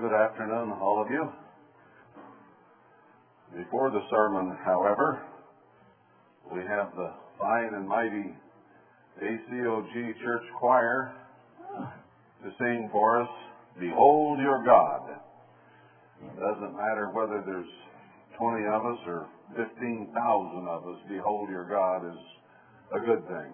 good afternoon, all of you. Before the sermon, however, we have the fine and mighty ACOG Church Choir to sing for us, Behold Your God. It doesn't matter whether there's 20 of us or 15,000 of us, Behold Your God is a good thing.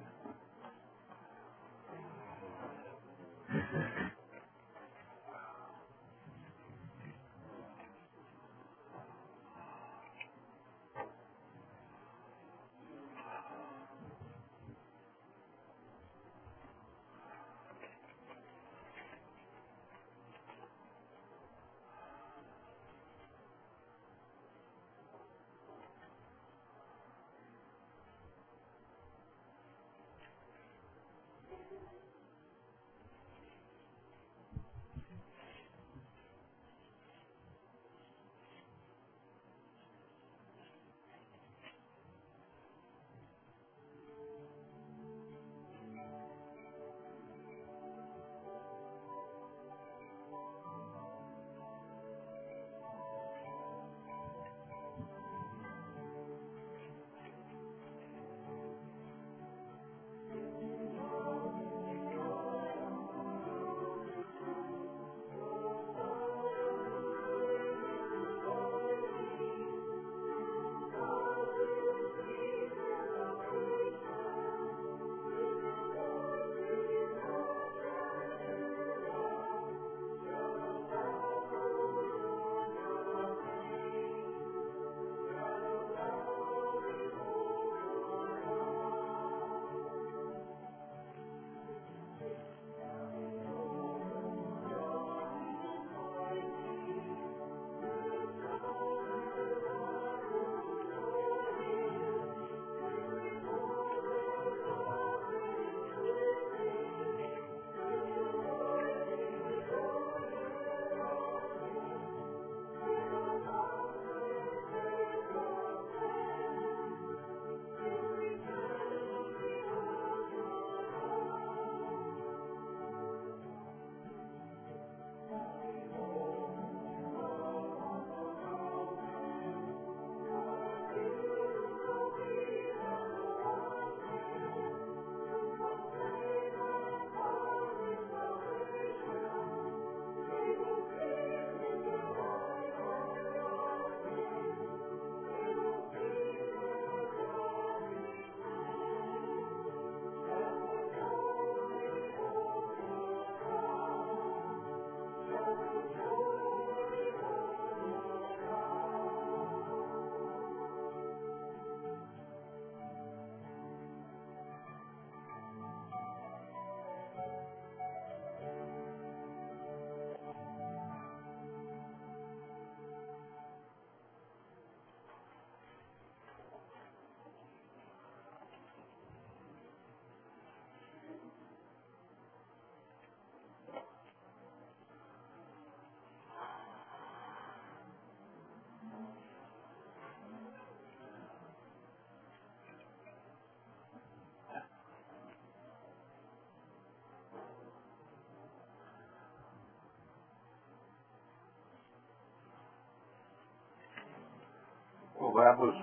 That was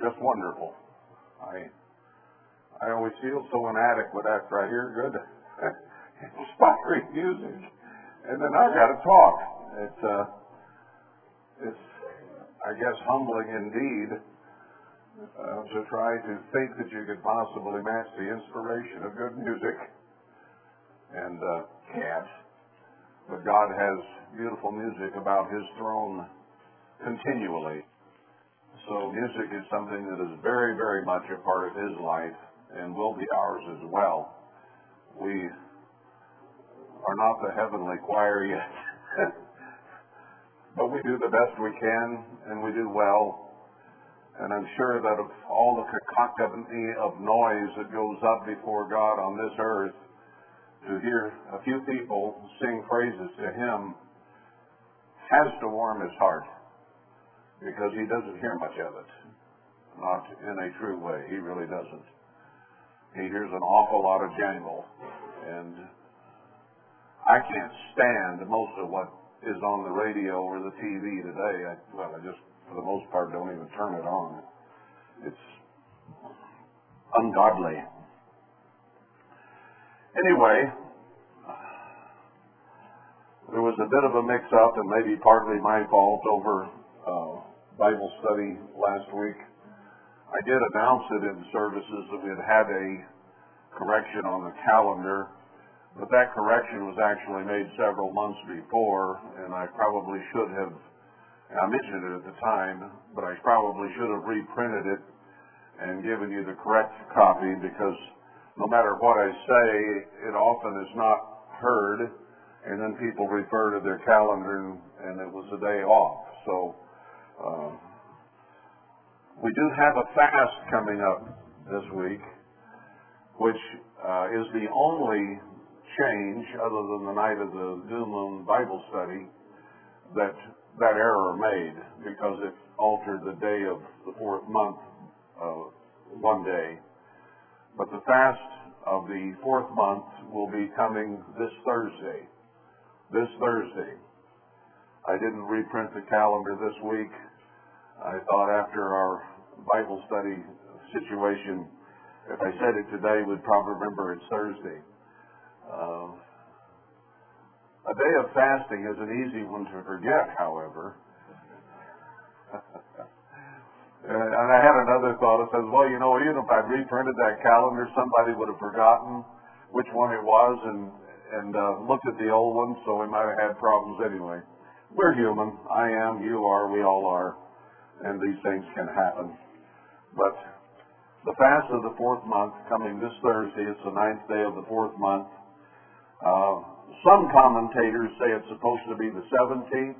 just wonderful. I I always feel so inadequate after I hear good inspiring music, and then I got to talk. It's uh, it's I guess humbling indeed uh, to try to think that you could possibly match the inspiration of good music, and uh, can't. But God has beautiful music about His throne continually. So music is something that is very, very much a part of his life and will be ours as well. We are not the heavenly choir yet, but we do the best we can and we do well. And I'm sure that of all the cacophony of noise that goes up before God on this earth, to hear a few people sing praises to Him has to warm His heart because he doesn't hear much of it. Not in a true way. He really doesn't. He hears an awful lot of jangle. And I can't stand most of what is on the radio or the TV today. I, well, I just, for the most part, don't even turn it on. It's ungodly. Anyway, there was a bit of a mix-up, and maybe partly my fault over uh, Bible study last week. I did announce it in services that we had had a correction on the calendar, but that correction was actually made several months before, and I probably should have, I mentioned it at the time, but I probably should have reprinted it and given you the correct copy because no matter what I say, it often is not heard, and then people refer to their calendar and, it was a day off. So, uh, we do have a fast coming up this week, which uh, is the only change, other than the night of the new moon Bible study, that that error made because it altered the day of the fourth month uh, one day. But the fast of the fourth month will be coming this Thursday. This Thursday. I didn't reprint the calendar this week. I thought after our Bible study situation, if I said it today, we'd probably remember it's Thursday. Uh, a day of fasting is an easy one to forget, however. and I had another thought. It says, well, you know, even if I'd reprinted that calendar, somebody would have forgotten which one it was and and uh, looked at the old one, so we might have had problems anyway. We're human. I am. You are. We all are. And these things can happen. But the fast of the fourth month coming this Thursday. It's the ninth day of the fourth month. Uh, some commentators say it's supposed to be the 17th,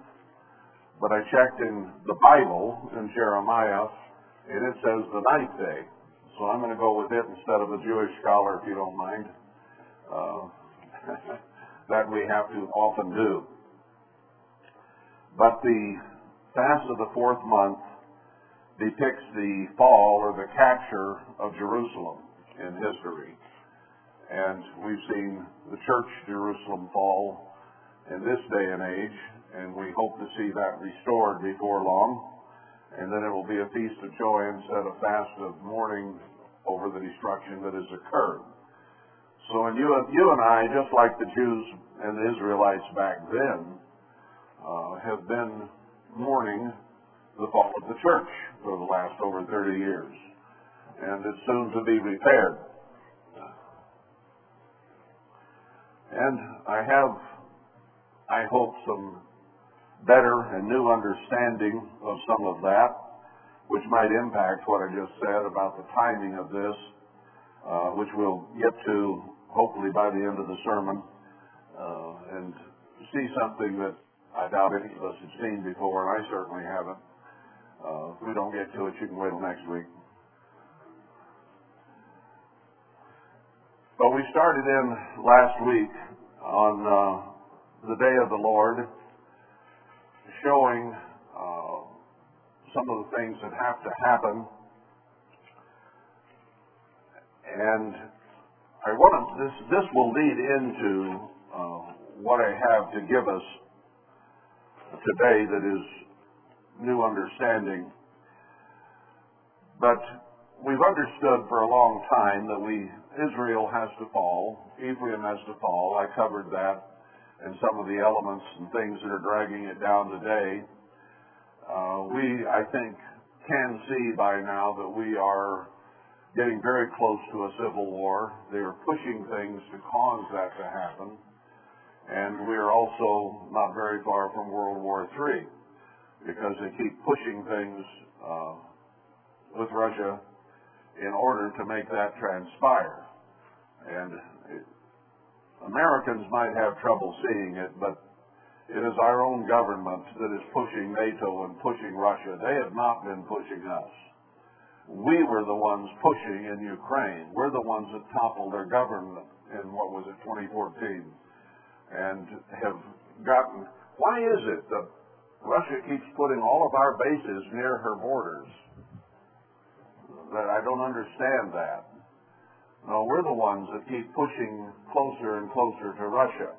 but I checked in the Bible in Jeremiah, and it says the ninth day. So I'm going to go with it instead of a Jewish scholar, if you don't mind. Uh, that we have to often do. But the fast of the fourth month depicts the fall or the capture of Jerusalem in history. And we've seen the church Jerusalem fall in this day and age, and we hope to see that restored before long. And then it will be a feast of joy instead of fast of mourning over the destruction that has occurred. So, and you, you and I, just like the Jews and the Israelites back then, uh, have been mourning the fall of the church for the last over 30 years. And it's soon to be repaired. And I have, I hope, some better and new understanding of some of that, which might impact what I just said about the timing of this, uh, which we'll get to hopefully by the end of the sermon, uh, and see something that I doubt any of us have seen before, and I certainly haven't. Uh, if we don't get to it, you can wait till next week. But we started in last week on uh, the day of the Lord, showing uh, some of the things that have to happen. And I want to, this, this will lead into uh, what I have to give us today that is new understanding. But we've understood for a long time that we Israel has to fall, Ephraim has to fall. I covered that and some of the elements and things that are dragging it down today. Uh, we, I think, can see by now that we are getting very close to a civil war. They are pushing things to cause that to happen. And we are also not very far from World War III because they keep pushing things uh, with Russia in order to make that transpire. And it, Americans might have trouble seeing it, but it is our own government that is pushing NATO and pushing Russia. They have not been pushing us. We were the ones pushing in Ukraine. We're the ones that toppled their government in what was it, 2014, and have gotten. Why is it that Russia keeps putting all of our bases near her borders? That I don't understand that. No, we're the ones that keep pushing closer and closer to Russia.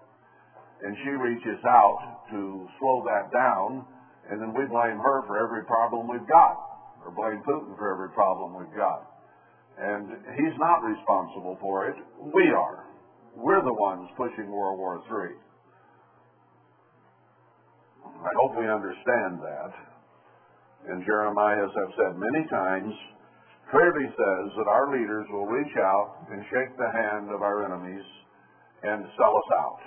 and she reaches out to slow that down, and then we blame her for every problem we've got, or blame Putin for every problem we've got. And he's not responsible for it. We are. We're the ones pushing World War III. I hope we understand that. And Jeremiah, as I've said many times, clearly says that our leaders will reach out and shake the hand of our enemies and sell us out.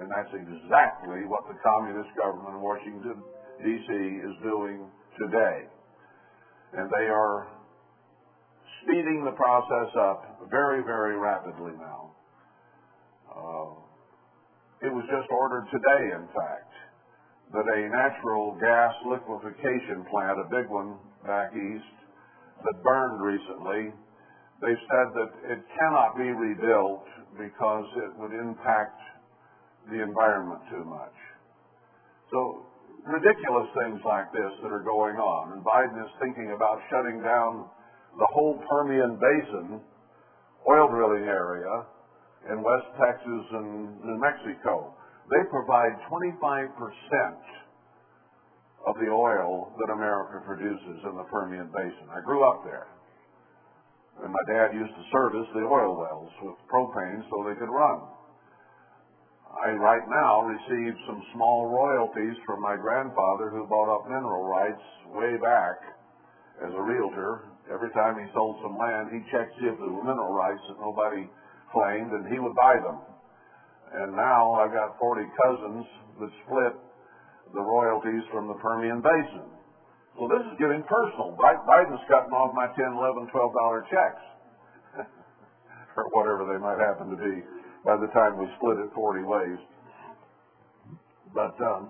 And that's exactly what the communist government in Washington, D.C. is doing today. And they are speeding the process up very, very rapidly now. Uh, it was just ordered today, in fact, that a natural gas liquefaction plant, a big one back east, that burned recently, they said that it cannot be rebuilt because it would impact the environment too much. So ridiculous things like this that are going on. And Biden is thinking about shutting down the whole Permian Basin oil drilling area in West Texas and New Mexico. They provide 25% of the oil that America produces in the Permian Basin. I grew up there. And my dad used to service the oil wells with propane so they could run. I right now receive some small royalties from my grandfather who bought up mineral rights way back as a realtor. Every time he sold some land, he checked if there mineral rights that nobody claimed, and he would buy them. And now I've got 40 cousins that split the royalties from the Permian Basin. So this is getting personal. Biden's cutting off my 10, 11, 12 dollar checks, or whatever they might happen to be by the time we split it 40 ways. But um,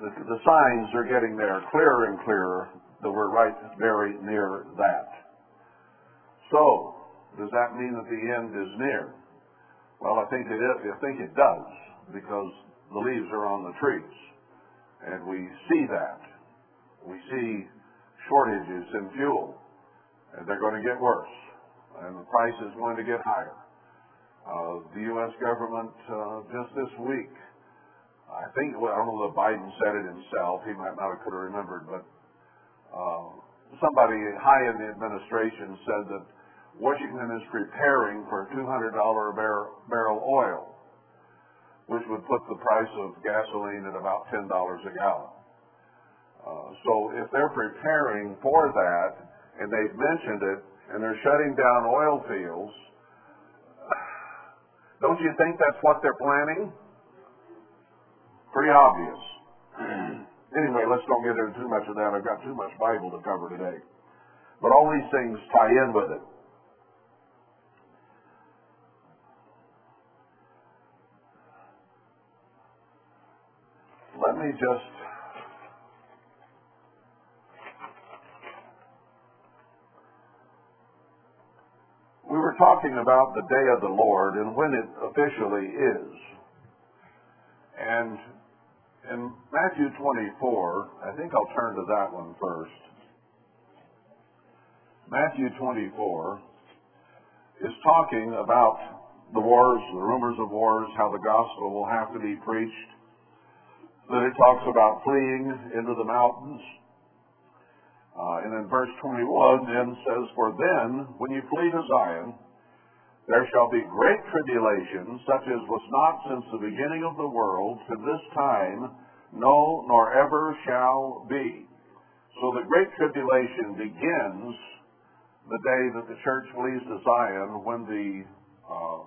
the, the signs are getting there clearer and clearer that we're right very near that. So, does that mean that the end is near? Well, I think it, I think it does because the leaves are on the trees, and we see that. We see shortages in fuel, and they're going to get worse and the price is going to get higher. Uh, the U.S. government uh, just this week, I think, well, I don't know that Biden said it himself. He might not have could have remembered, but uh, somebody high in the administration said that Washington is preparing for $200 a bar- barrel oil, which would put the price of gasoline at about $10 a gallon. Uh, so if they're preparing for that, and they've mentioned it, and they're shutting down oil fields, don't you think that's what they're planning? Pretty obvious. anyway, let's don't get into too much of that. I've got too much Bible to cover today. But all these things tie in with it. Me just we were talking about the day of the Lord and when it officially is. And in Matthew 24, I think I'll turn to that one first. Matthew 24 is talking about the wars, the rumors of wars, how the gospel will have to be preached. Then it talks about fleeing into the mountains uh, and then verse 21 then says, For then, when you flee to Zion, there shall be great tribulation, such as was not since the beginning of the world to this time, no, nor ever shall be. So the great tribulation begins the day that the church flees to Zion when the uh,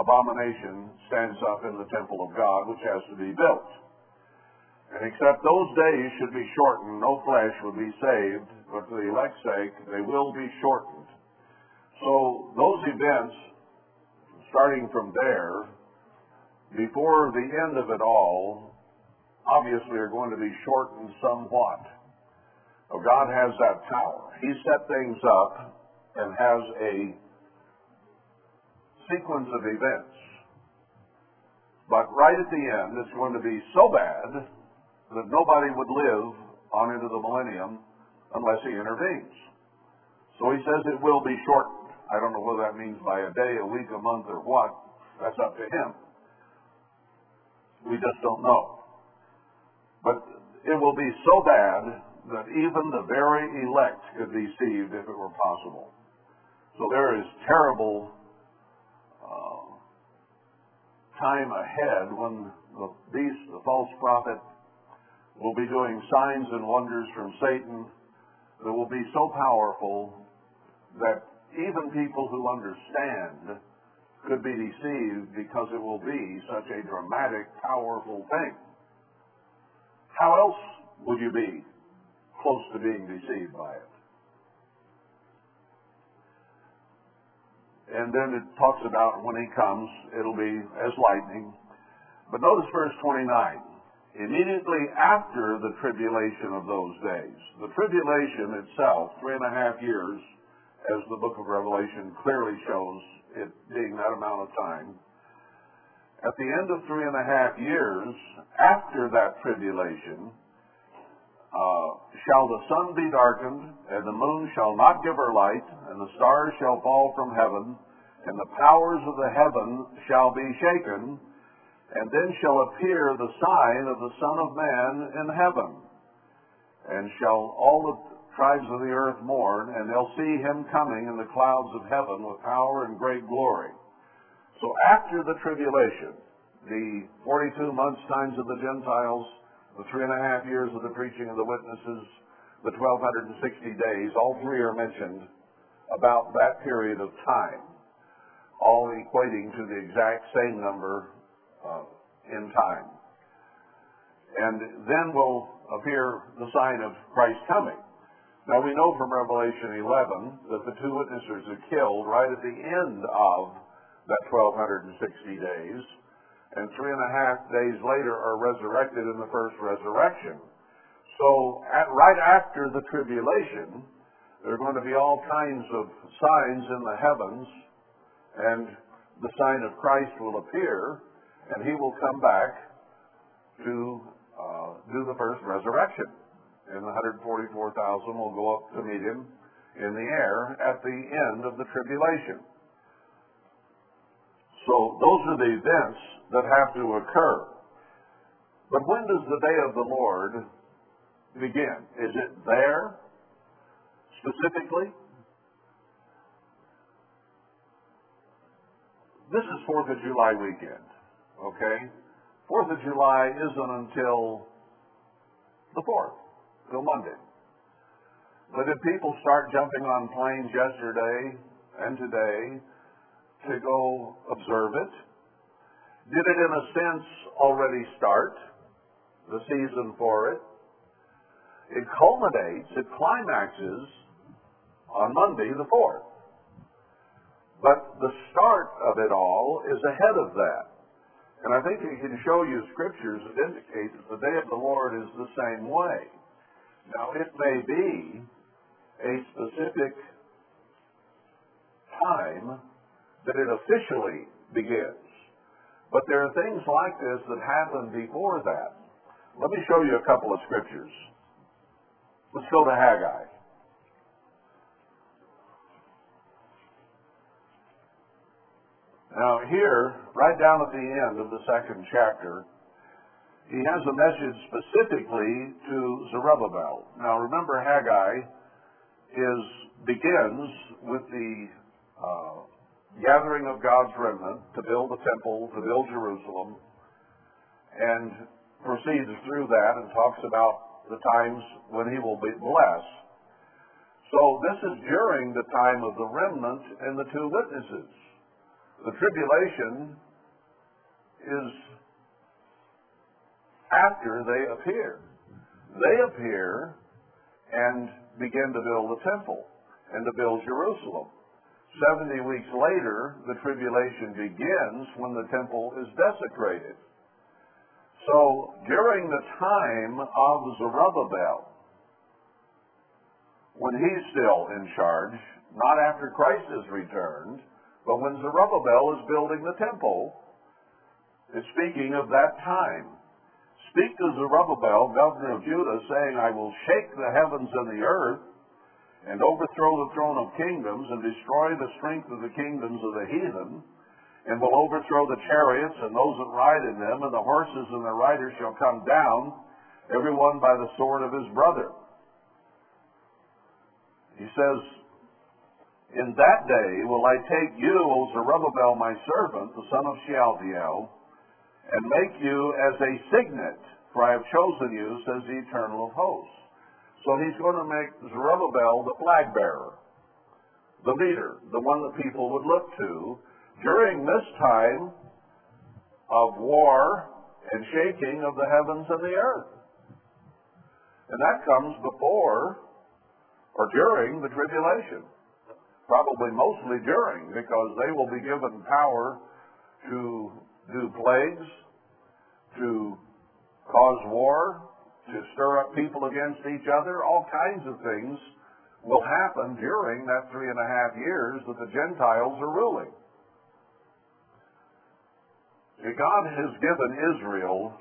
abomination stands up in the temple of God, which has to be built. And except those days should be shortened, no flesh would be saved, but for the elect's sake, they will be shortened. So those events, starting from there, before the end of it all, obviously are going to be shortened somewhat. So God has that power. He set things up and has a sequence of events. But right at the end, it's going to be so bad that nobody would live on into the millennium unless he intervenes. So he says it will be shortened. I don't know whether that means by a day, a week, a month, or what. That's up to him. We just don't know. But it will be so bad that even the very elect could be deceived if it were possible. So there is terrible uh, time ahead when the beast, the false prophet, will be doing signs and wonders from Satan that will be so powerful that even people who understand could be deceived because it will be such a dramatic, powerful thing. How else would you be close to being deceived by it? And then it talks about when he comes, it'll be as lightning. But notice verse 29. Immediately after the tribulation of those days, the tribulation itself, three and a half years, as the book of Revelation clearly shows it being that amount of time. At the end of three and a half years, after that tribulation, uh, shall the sun be darkened, and the moon shall not give her light, and the stars shall fall from heaven, and the powers of the heaven shall be shaken, and then shall appear the sign of the Son of Man in heaven. And shall all the tribes of the earth mourn, and they'll see him coming in the clouds of heaven with power and great glory. So after the tribulation, the 42 months times of the Gentiles, the three and a half years of the preaching of the witnesses, the 1260 days, all three are mentioned about that period of time, all equating to the exact same number uh, in time. And then will appear the sign of Christ coming. Now we know from Revelation 11 that the two witnesses are killed right at the end of that 1260 days and three and a half days later are resurrected in the first resurrection. So at, right after the tribulation, there are going to be all kinds of signs in the heavens, and the sign of Christ will appear, and he will come back to uh, do the first resurrection. And the 144,000 will go up to meet him in the air at the end of the tribulation. So those are the events that have to occur. But when does the day of the Lord begin? Is it there specifically? This is Fourth of July weekend, okay? Fourth of July isn't until the fourth, till Monday. But did people start jumping on planes yesterday and today to go observe it? Did it, in a sense, already start the season for it? It culminates, it climaxes on Monday the 4th. But the start of it all is ahead of that. And I think he can show you scriptures that indicate that the day of the Lord is the same way. Now, it may be a specific time that it officially begins. But there are things like this that happen before that. Let me show you a couple of scriptures. Let's go to Haggai. Now, here, right down at the end of the second chapter, he has a message specifically to Zerubbabel. Now, remember, Haggai is begins with the uh, gathering of God's remnant to build the temple, to build Jerusalem, and proceeds through that and talks about the times when he will be blessed. So this is during the time of the remnant and the two witnesses. The tribulation is after they appear. They appear and begin to build the temple and to build Jerusalem. 70 weeks later, the tribulation begins when the temple is desecrated. So during the time of Zerubbabel, when he's still in charge, not after Christ is returned, but when Zerubbabel is building the temple, it's speaking of that time. Speak to Zerubbabel, governor of Judah, saying, I will shake the heavens and the earth, and overthrow the throne of kingdoms and destroy the strength of the kingdoms of the heathen, and will overthrow the chariots and those that ride in them, and the horses and their riders shall come down, every one by the sword of his brother. He says, In that day will I take you, O Zerubbabel, my servant, the son of Shealtiel, and make you as a signet, for I have chosen you, says the Eternal of hosts. So he's going to make Zerubbabel the flag bearer, the leader, the one that people would look to during this time of war and shaking of the heavens and the earth. And that comes before or during the tribulation. Probably mostly during, because they will be given power to do plagues, to cause war, to stir up people against each other. All kinds of things will happen during that three and a half years that the Gentiles are ruling. God has given Israel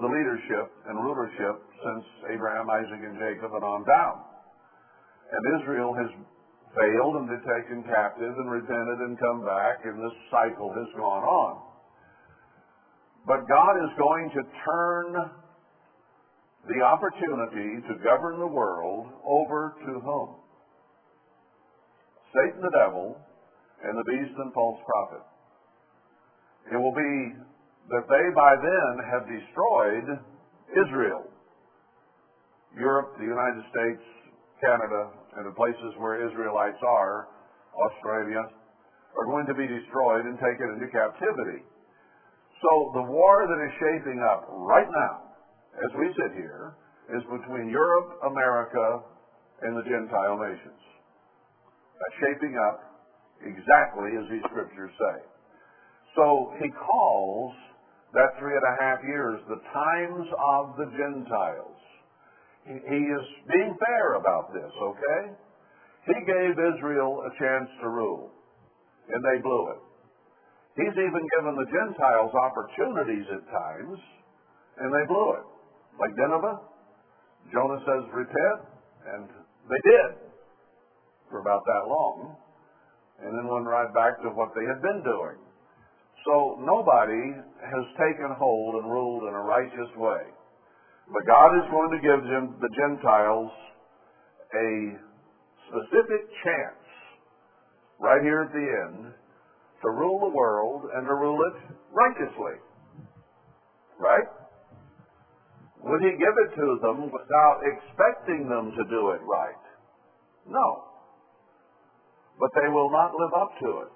the leadership and rulership since Abraham, Isaac, and Jacob and on down. And Israel has failed and been taken captive and repented and come back, and this cycle has gone on. But God is going to turn the opportunity to govern the world over to whom? Satan the devil and the beast and false prophet. It will be that they by then have destroyed Israel, Europe, the United States, Canada, and the places where Israelites are, Australia, are going to be destroyed and taken into captivity. So the war that is shaping up right now, as we sit here, is between Europe, America, and the Gentile nations. That's shaping up exactly as these scriptures say. So he calls that three and a half years the times of the Gentiles. He, is being fair about this, okay? He gave Israel a chance to rule, and they blew it. He's even given the Gentiles opportunities at times, and they blew it. Like Nineveh, Jonah says, repent, and they did for about that long, and then went right back to what they had been doing. So nobody has taken hold and ruled in a righteous way. But God is going to give them, the Gentiles a specific chance right here at the end to rule the world and to rule it righteously. Right? Would he give it to them without expecting them to do it right? No. But they will not live up to it.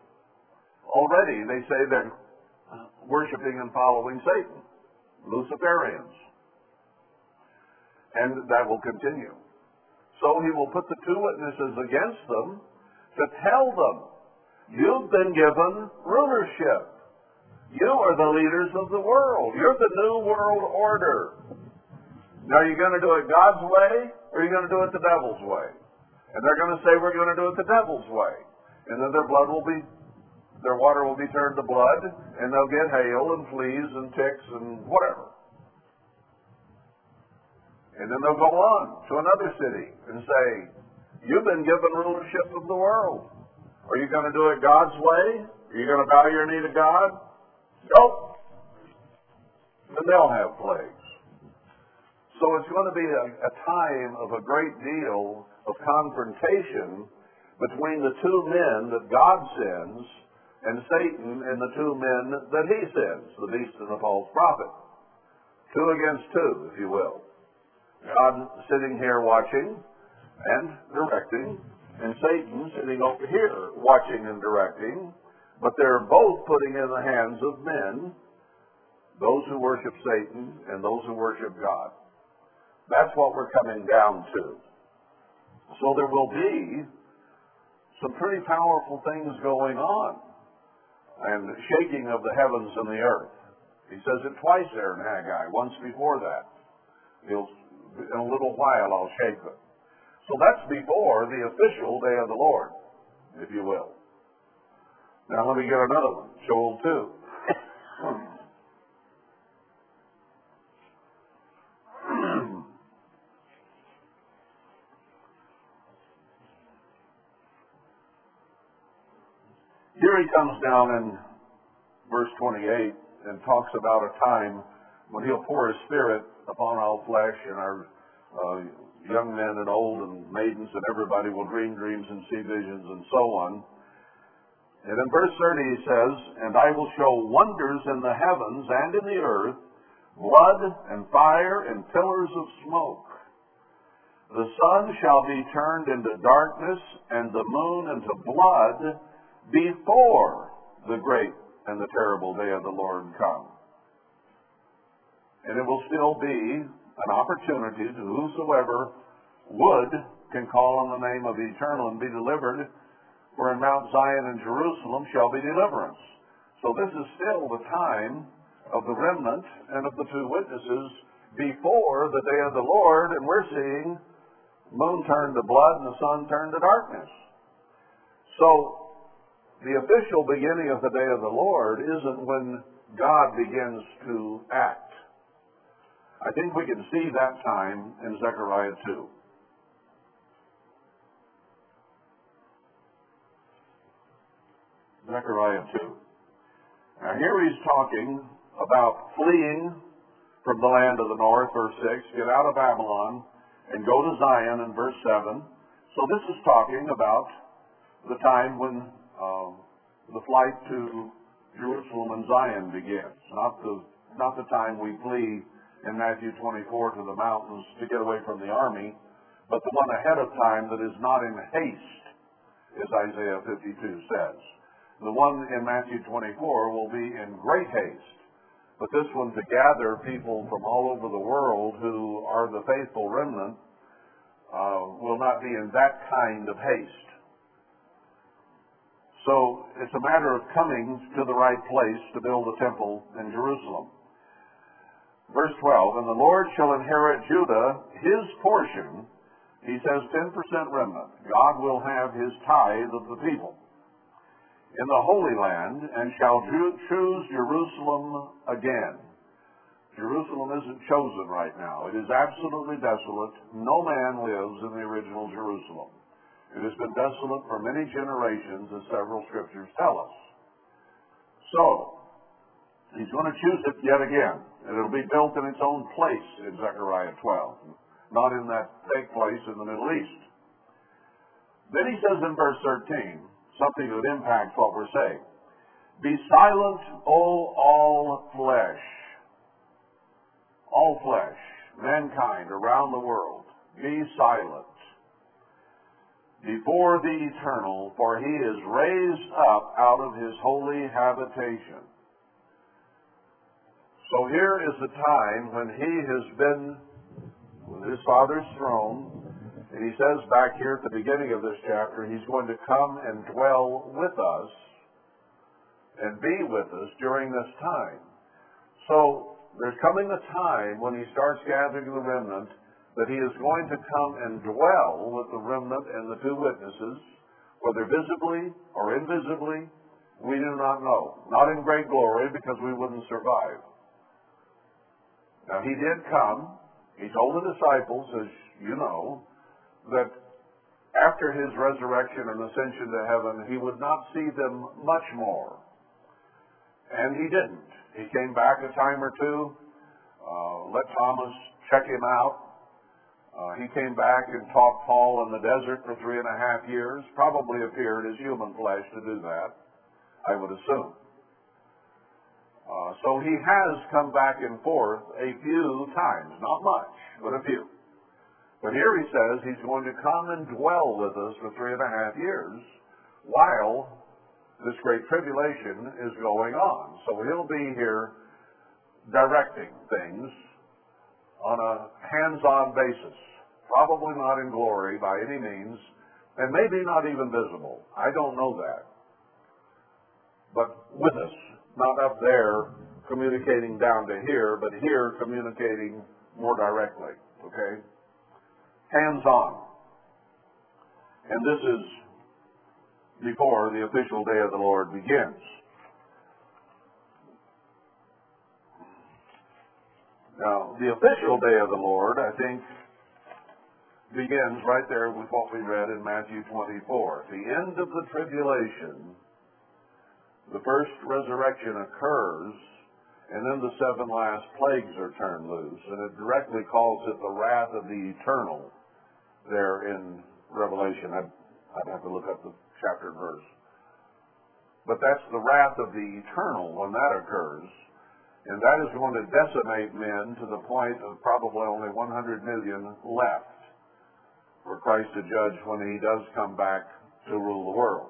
Already they say they're worshiping and following Satan, Luciferians. And that will continue. So he will put the two witnesses against them to tell them, you've been given rulership. You are the leaders of the world. You're the new world order. Now, are you going to do it God's way or are you going to do it the devil's way? And they're going to say, we're going to do it the devil's way. And then their blood will be their water will be turned to blood, and they'll get hail and fleas and ticks and whatever. And then they'll go on to another city and say, You've been given rulership of the world. Are you going to do it God's way? Are you going to bow your knee to God? Nope. Then they'll have plagues. So it's going to be a, a time of a great deal of confrontation between the two men that God sends and Satan and the two men that he sends, the beast and the false prophet. Two against two, if you will. God sitting here watching and directing, and Satan sitting over here watching and directing, but they're both putting in the hands of men those who worship Satan and those who worship God. That's what we're coming down to. So there will be some pretty powerful things going on and shaking of the heavens and the earth. He says it twice there in Haggai, once before that. He'll, in a little while I'll shake them. So that's before the official day of the Lord, if you will. Now let me get another one, Joel 2. Here he comes down in verse 28 and talks about a time when he'll pour his spirit upon all flesh and our uh, young men and old and maidens and everybody will dream dreams and see visions and so on. And in verse 30 he says, And I will show wonders in the heavens and in the earth, blood and fire and pillars of smoke. The sun shall be turned into darkness and the moon into blood before the great and the terrible day of the Lord come. And it will still be an opportunity to whosoever would can call on the name of the eternal and be delivered, for in Mount Zion and Jerusalem shall be deliverance. So this is still the time of the remnant and of the two witnesses before the day of the Lord, and we're seeing moon turned to blood and the sun turned to darkness. So, the official beginning of the day of the Lord isn't when God begins to act. I think we can see that time in Zechariah 2. Zechariah 2. Now here he's talking about fleeing from the land of the north, verse 6, get out of Babylon, and go to Zion in verse 7. So this is talking about the time when uh, the flight to Jerusalem and Zion begins, not the, not the time we flee in Matthew 24 to the mountains to get away from the army, but the one ahead of time that is not in haste, as Isaiah 52 says. The one in Matthew 24 will be in great haste. But this one to gather people from all over the world who are the faithful remnant uh, will not be in that kind of haste. So it's a matter of coming to the right place to build a temple in Jerusalem. Verse 12, And the Lord shall inherit Judah, his portion. He says 10% remnant. God will have his tithe of the people in the Holy Land and shall choose Jerusalem again. Jerusalem isn't chosen right now. It is absolutely desolate. No man lives in the original Jerusalem. It has been desolate for many generations, as several scriptures tell us. So, he's going to choose it yet again. And it'll be built in its own place in Zechariah 12, not in that fake place in the Middle East. Then he says in verse 13, something that impacts what we're saying. Be silent, O all flesh. All flesh, mankind around the world, be silent before the eternal, for he is raised up out of his holy habitation. So here is the time when he has been with his father's throne, and he says back here at the beginning of this chapter, he's going to come and dwell with us and be with us during this time. So there's coming a time when he starts gathering the remnant that he is going to come and dwell with the remnant and the two witnesses, whether visibly or invisibly, we do not know. Not in great glory because we wouldn't survive. Now he did come. He told the disciples, as you know, that after his resurrection and ascension to heaven, he would not see them much more. And he didn't. He came back a time or two, uh, let Thomas check him out. Uh, he came back and taught Paul in the desert for three and a half years, probably appeared as human flesh to do that, I would assume. Uh, so he has come back and forth a few times, not much, but a few. But here he says he's going to come and dwell with us for three and a half years while this great tribulation is going on. So he'll be here directing things on a hands-on basis. Probably not in glory by any means, and maybe not even visible. I don't know that. But with us, not up there communicating down to here, but here communicating more directly. Okay? hands on. And this is before the official day of the Lord begins. Now, the official day of the Lord, I think, begins right there with what we read in Matthew 24. At the end of the tribulation, first resurrection occurs, and then the seven last plagues are turned loose, and it directly calls it the wrath of the eternal there in Revelation. I'd, I'd have to look up the chapter and verse. But that's the wrath of the eternal when that occurs. And that is going to decimate men to the point of probably only 100 million left for Christ to judge when he does come back to rule the world.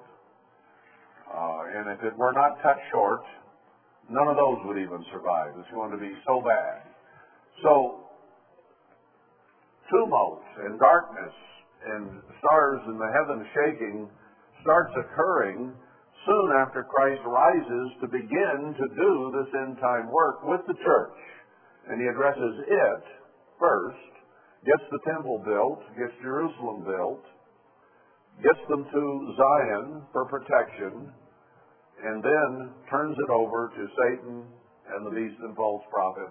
Uh, and if it were not cut short, none of those would even survive. It's going to be so bad. So, tumult and darkness and stars in the heavens shaking starts occurring soon after Christ rises to begin to do this end time work with the church. And he addresses it first, gets the temple built, gets Jerusalem built, gets them to Zion for protection, and then turns it over to Satan and the beast and false prophet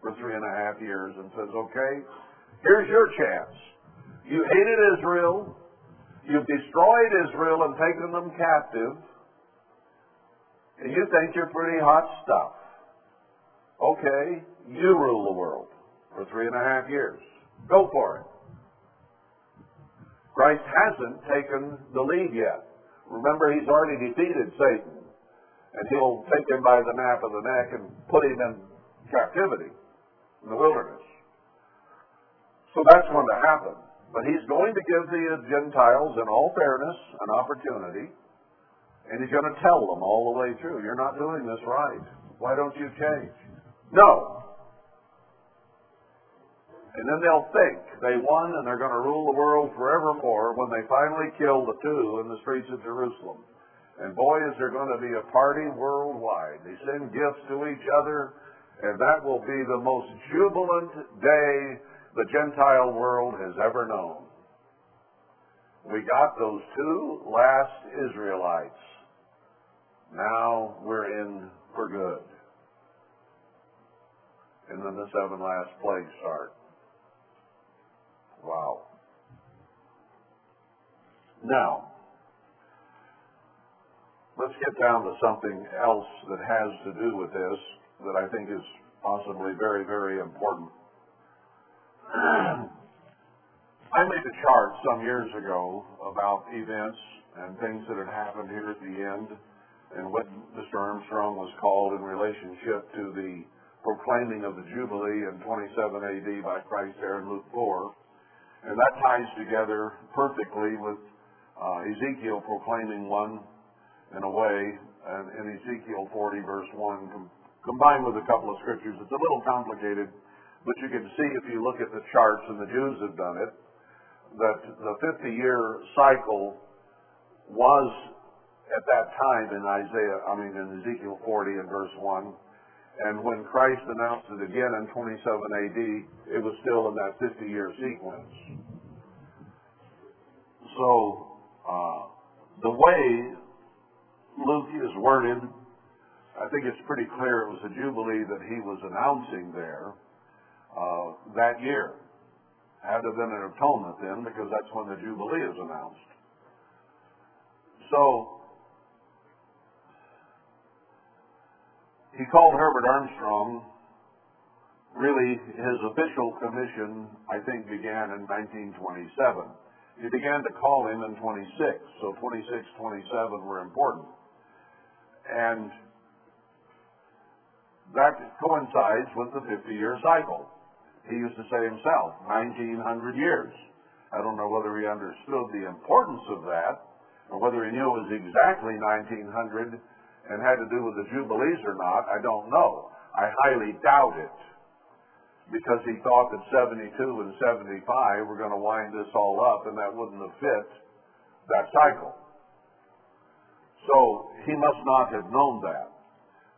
for three and a half years and says, okay, here's your chance. You hated Israel. You've destroyed Israel and taken them captive and you think you're pretty hot stuff. Okay, you rule the world for three and a half years. Go for it. Christ hasn't taken the lead yet. Remember, he's already defeated Satan. And he'll take him by the nape of the neck and put him in captivity in the wilderness. So that's going to happen. But he's going to give the Gentiles, in all fairness, an opportunity and he's going to tell them all the way through, you're not doing this right. Why don't you change? No. And then they'll think they won and they're going to rule the world forevermore when they finally kill the two in the streets of Jerusalem. And boy, is there going to be a party worldwide. They send gifts to each other, and that will be the most jubilant day the Gentile world has ever known. We got those two last Israelites now we're in for good. And then the seven last plagues start. Wow. Now, let's get down to something else that has to do with this that I think is possibly very, very important. I made a chart some years ago about events and things that had happened here at the end and what Mr. Armstrong was called in relationship to the proclaiming of the Jubilee in 27 AD by Christ there in Luke 4. And that ties together perfectly with uh, Ezekiel proclaiming one in a way, and in Ezekiel 40 verse 1, com- combined with a couple of scriptures. It's a little complicated, but you can see if you look at the charts, and the Jews have done it, that the 50 year cycle was at that time in Isaiah, I mean in Ezekiel 40 and verse 1. And when Christ announced it again in 27 AD, it was still in that 50 year sequence. So, uh, the way Luke is worded, I think it's pretty clear it was a Jubilee that he was announcing there uh, that year. Had to have been an atonement then because that's when the Jubilee is announced. So, he called Herbert Armstrong. Really, his official commission, I think, began in 1927. He began to call him in 26, so 26, 27 were important. And that coincides with the 50-year cycle. He used to say himself, 1900 years. I don't know whether he understood the importance of that, or whether he knew it was exactly 1900 and had to do with the Jubilees or not, I don't know. I highly doubt it. Because he thought that 72 and 75 were going to wind this all up, and that wouldn't have fit that cycle. So he must not have known that.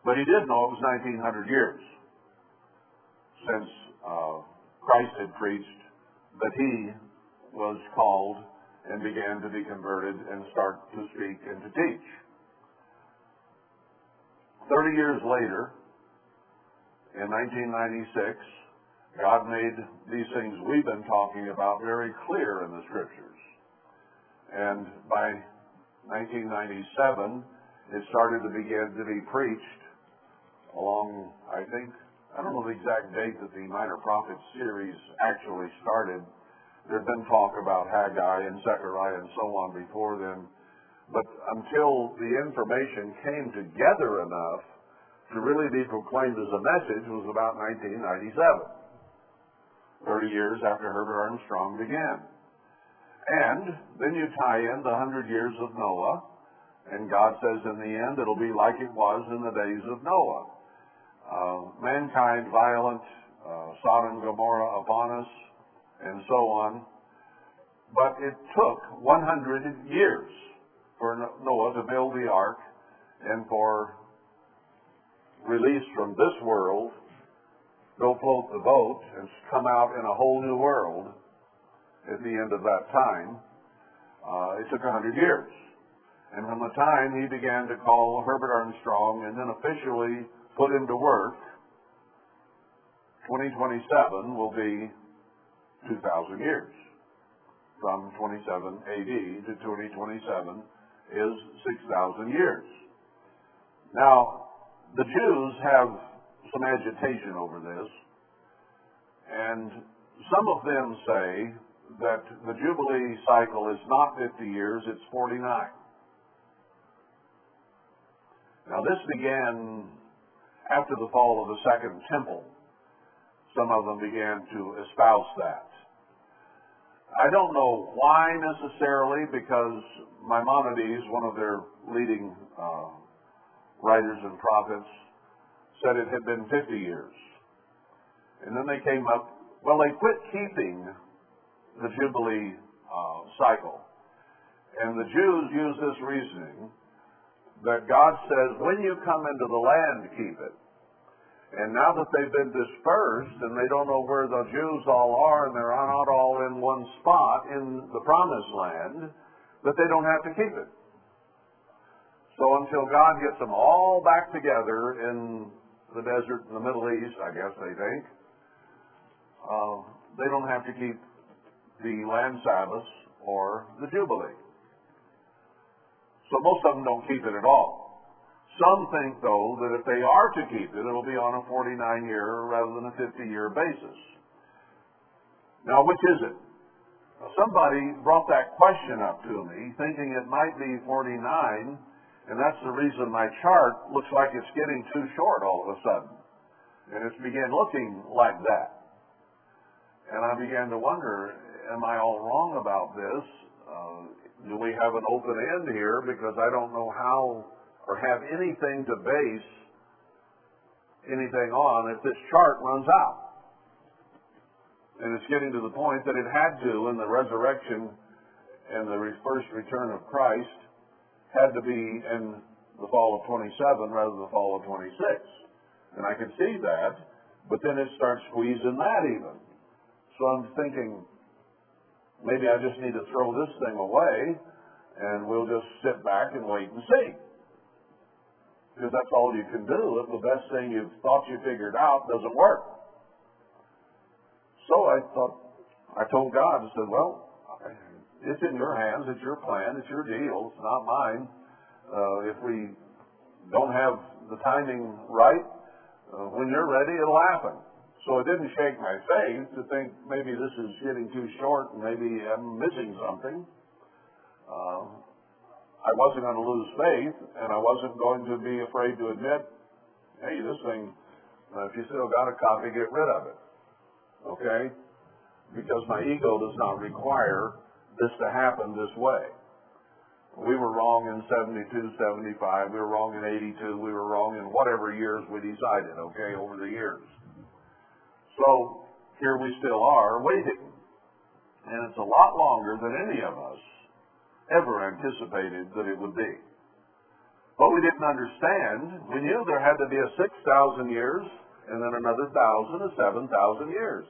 But he did know it was 1900 years since uh, Christ had preached that he was called and began to be converted and start to speak and to teach. 30 years later, in 1996, God made these things we've been talking about very clear in the scriptures. And by 1997, it started to begin to be preached along, I think, I don't know the exact date that the Minor Prophets series actually started. There had been talk about Haggai and Zechariah and so on before then. But until the information came together enough to really be proclaimed as a message was about 1997. 30 years after Herbert Armstrong began. And then you tie in the 100 years of Noah, and God says in the end it'll be like it was in the days of Noah. Uh, mankind violent, uh, Sodom and Gomorrah upon us, and so on. But it took 100 years for Noah to build the ark and for release from this world, go float the boat and come out in a whole new world at the end of that time. Uh, it took a 100 years. And from the time he began to call Herbert Armstrong and then officially put him to work, 2027 will be 2,000 years. From 27 AD to 2027 is 6,000 years. Now, the Jews have some agitation over this, and some of them say that the Jubilee cycle is not 50 years, it's 49. Now, this began after the fall of the Second Temple. Some of them began to espouse that. I don't know why necessarily, because Maimonides, one of their leading uh, writers and prophets, said it had been 50 years. And then they came up, well, they quit keeping the Jubilee uh, cycle. And the Jews use this reasoning that God says, when you come into the land, keep it. And now that they've been dispersed and they don't know where the Jews all are and they're not all in one spot in the promised land, that they don't have to keep it. So until God gets them all back together in the desert in the Middle East, I guess they think, uh, they don't have to keep the land Sabbath or the Jubilee. So most of them don't keep it at all. Some think, though, that if they are to keep it, it'll be on a 49 year rather than a 50 year basis. Now, which is it? Somebody brought that question up to me, thinking it might be 49, and that's the reason my chart looks like it's getting too short all of a sudden. And it's began looking like that. And I began to wonder, am I all wrong about this? Uh, do we have an open end here? Because I don't know how or have anything to base anything on if this chart runs out. And it's getting to the point that it had to in the resurrection and the first return of Christ had to be in the fall of 27 rather than the fall of 26. And I can see that, but then it starts squeezing that even. So I'm thinking, maybe I just need to throw this thing away and we'll just sit back and wait and see because that's all you can do if the best thing you thought you figured out doesn't work. So I thought, I told God, I said, well, it's in your hands, it's your plan, it's your deal, it's not mine. Uh, if we don't have the timing right, uh, when you're ready, it'll happen. So it didn't shake my faith to think maybe this is getting too short and maybe I'm missing something. Uh, I wasn't going to lose faith, and I wasn't going to be afraid to admit, hey, this thing, uh, if you still got a copy, get rid of it. Okay? Because my ego does not require this to happen this way. We were wrong in 72, 75. We were wrong in 82. We were wrong in whatever years we decided, okay, over the years. So here we still are waiting. And it's a lot longer than any of us ever anticipated that it would be. But we didn't understand. We knew there had to be a 6,000 years and then another thousand or 7,000 years.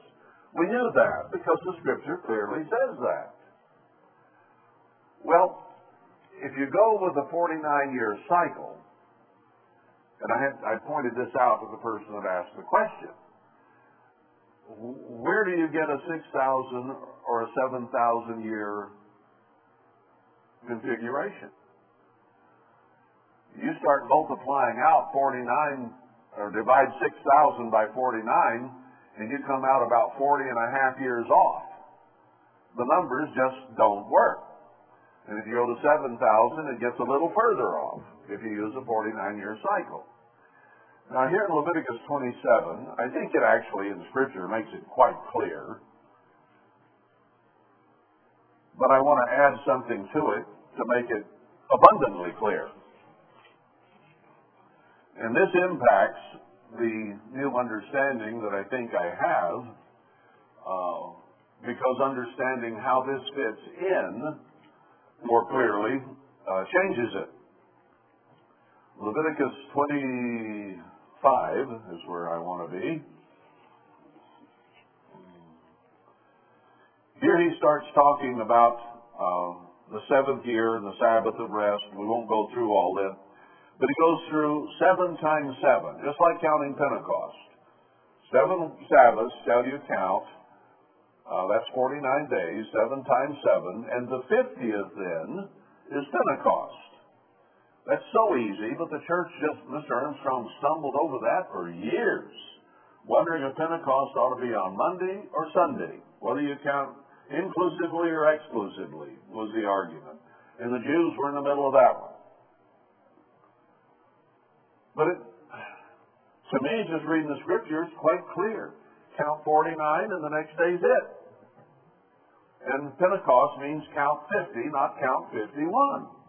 We knew that because the scripture clearly says that. Well, if you go with a 49 year cycle, and I, had, I pointed this out to the person that asked the question, where do you get a 6,000 or a 7,000 year configuration. You start multiplying out 49, or divide 6,000 by 49, and you come out about 40 and a half years off. The numbers just don't work. And if you go to 7,000, it gets a little further off if you use a 49 year cycle. Now, here in Leviticus 27, I think it actually in Scripture makes it quite clear. But I want to add something to it to make it abundantly clear. And this impacts the new understanding that I think I have, uh, because understanding how this fits in more clearly uh, changes it. Leviticus 25 is where I want to be. Here he starts talking about uh, the seventh year and the Sabbath of rest. We won't go through all that. But he goes through seven times seven, just like counting Pentecost. Seven Sabbaths shall you count. Uh, that's 49 days, seven times seven. And the 50th then is Pentecost. That's so easy, but the church just, Mr. Armstrong stumbled over that for years, wondering if Pentecost ought to be on Monday or Sunday. Whether you count inclusively or exclusively was the argument. And the Jews were in the middle of that one. But it, to me, just reading the scripture, it's quite clear. Count 49 and the next day's it. And Pentecost means count 50, not count 51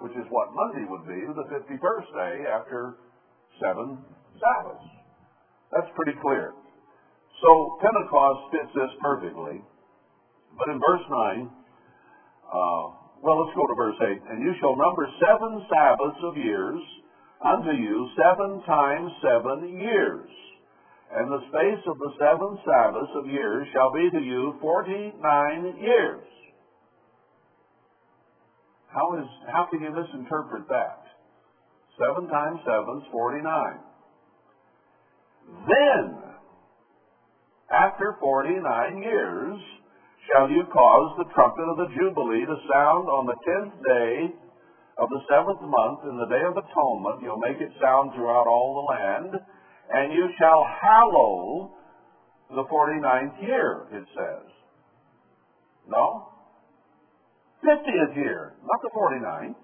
which is what Monday would be, the 51st day after seven Sabbaths. That's pretty clear. So Pentecost fits this perfectly. But in verse 9, uh, well, let's go to verse 8. And you shall number seven Sabbaths of years unto you seven times seven years. And the space of the seven Sabbaths of years shall be to you forty nine years. How is how can you misinterpret that? Seven times seven is forty-nine. Then, after forty-nine years, shall you cause the trumpet of the Jubilee to sound on the tenth day of the seventh month in the day of atonement. You'll make it sound throughout all the land, and you shall hallow the forty-ninth year, it says. No? 50th year, not the 49th,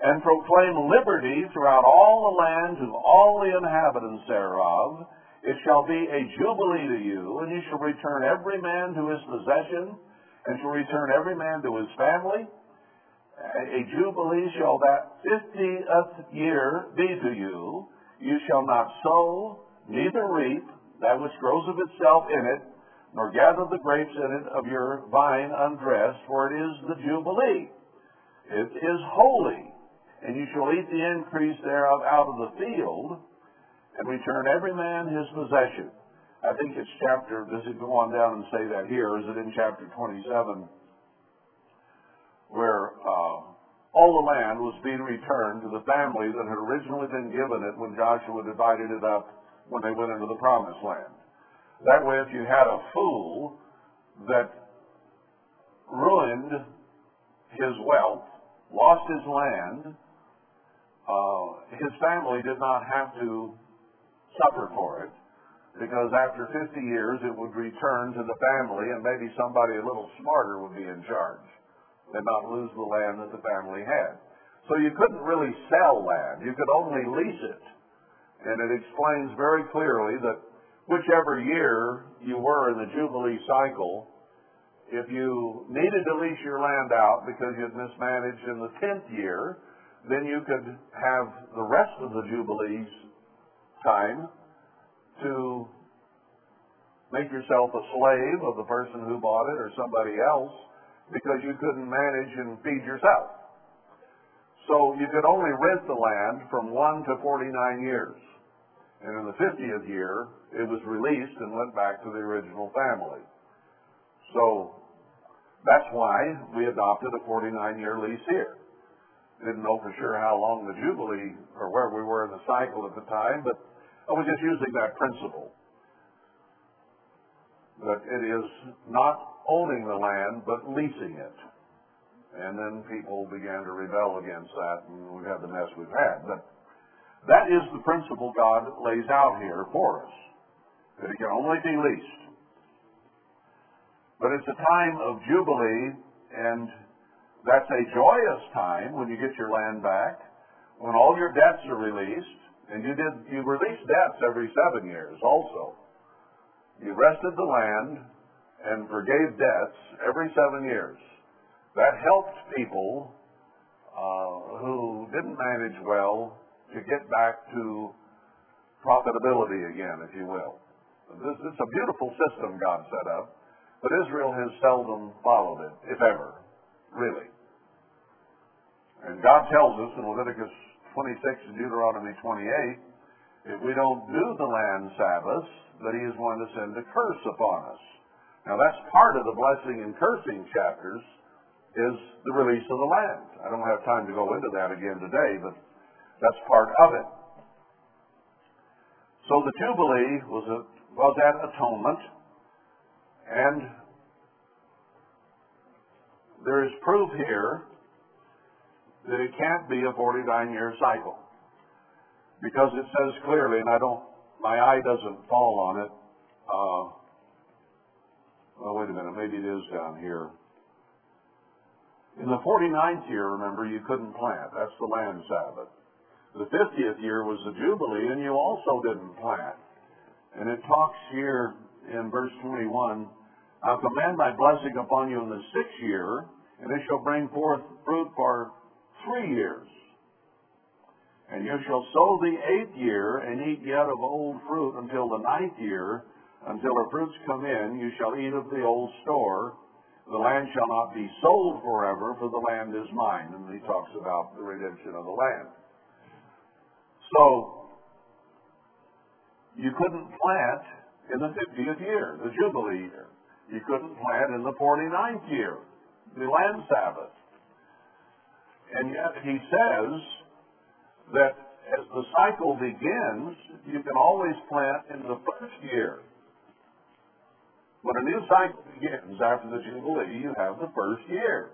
and proclaim liberty throughout all the land to all the inhabitants thereof. It shall be a jubilee to you, and you shall return every man to his possession, and shall return every man to his family. A jubilee shall that fiftieth year be to you. You shall not sow, neither reap that which grows of itself in it, nor gather the grapes in it of your vine undressed, for it is the Jubilee. It is holy, and you shall eat the increase thereof out of the field, and return every man his possession. I think it's chapter, does it go on down and say that here? Is it in chapter 27? Where uh, all the land was being returned to the family that had originally been given it when Joshua divided it up when they went into the promised land. That way, if you had a fool that ruined his wealth, lost his land, uh, his family did not have to suffer for it because after 50 years it would return to the family and maybe somebody a little smarter would be in charge and not lose the land that the family had. So you couldn't really sell land. You could only lease it. And it explains very clearly that whichever year you were in the Jubilee cycle, if you needed to lease your land out because you'd mismanaged in the 10th year, then you could have the rest of the Jubilee's time to make yourself a slave of the person who bought it or somebody else because you couldn't manage and feed yourself. So you could only rent the land from 1 to 49 years. And in the 50th year, it was released and went back to the original family. So that's why we adopted a 49 year lease here. Didn't know for sure how long the Jubilee or where we were in the cycle at the time, but I was just using that principle. That it is not owning the land, but leasing it. And then people began to rebel against that, and we've had the mess we've had. But that is the principle God lays out here for us, that it can only be leased. But it's a time of jubilee, and that's a joyous time when you get your land back, when all your debts are released, and you did you release debts every seven years also. You rested the land and forgave debts every seven years. That helped people uh, who didn't manage well to get back to profitability again, if you will. This, it's a beautiful system God set up, but Israel has seldom followed it, if ever, really. And God tells us in Leviticus 26 and Deuteronomy 28, if we don't do the land Sabbath, that He is going to send a curse upon us. Now that's part of the blessing and cursing chapters is the release of the land. I don't have time to go into that again today, but that's part of it. So the Jubilee was, a, was that atonement, and there is proof here that it can't be a 49 year cycle. Because it says clearly, and I don't, my eye doesn't fall on it. Uh, well, wait a minute, maybe it is down here. In the 49th year, remember, you couldn't plant. That's the land Sabbath. The 50th year was the Jubilee, and you also didn't plant. And it talks here in verse 21 I'll command my blessing upon you in the sixth year, and it shall bring forth fruit for three years. And you shall sow the eighth year, and eat yet of old fruit until the ninth year, until the fruits come in, you shall eat of the old store. The land shall not be sold forever, for the land is mine. And he talks about the redemption of the land. So, you couldn't plant in the 50th year, the Jubilee year. You couldn't plant in the 49th year, the land Sabbath. And yet he says that as the cycle begins, you can always plant in the first year. When a new cycle begins after the Jubilee, you have the first year.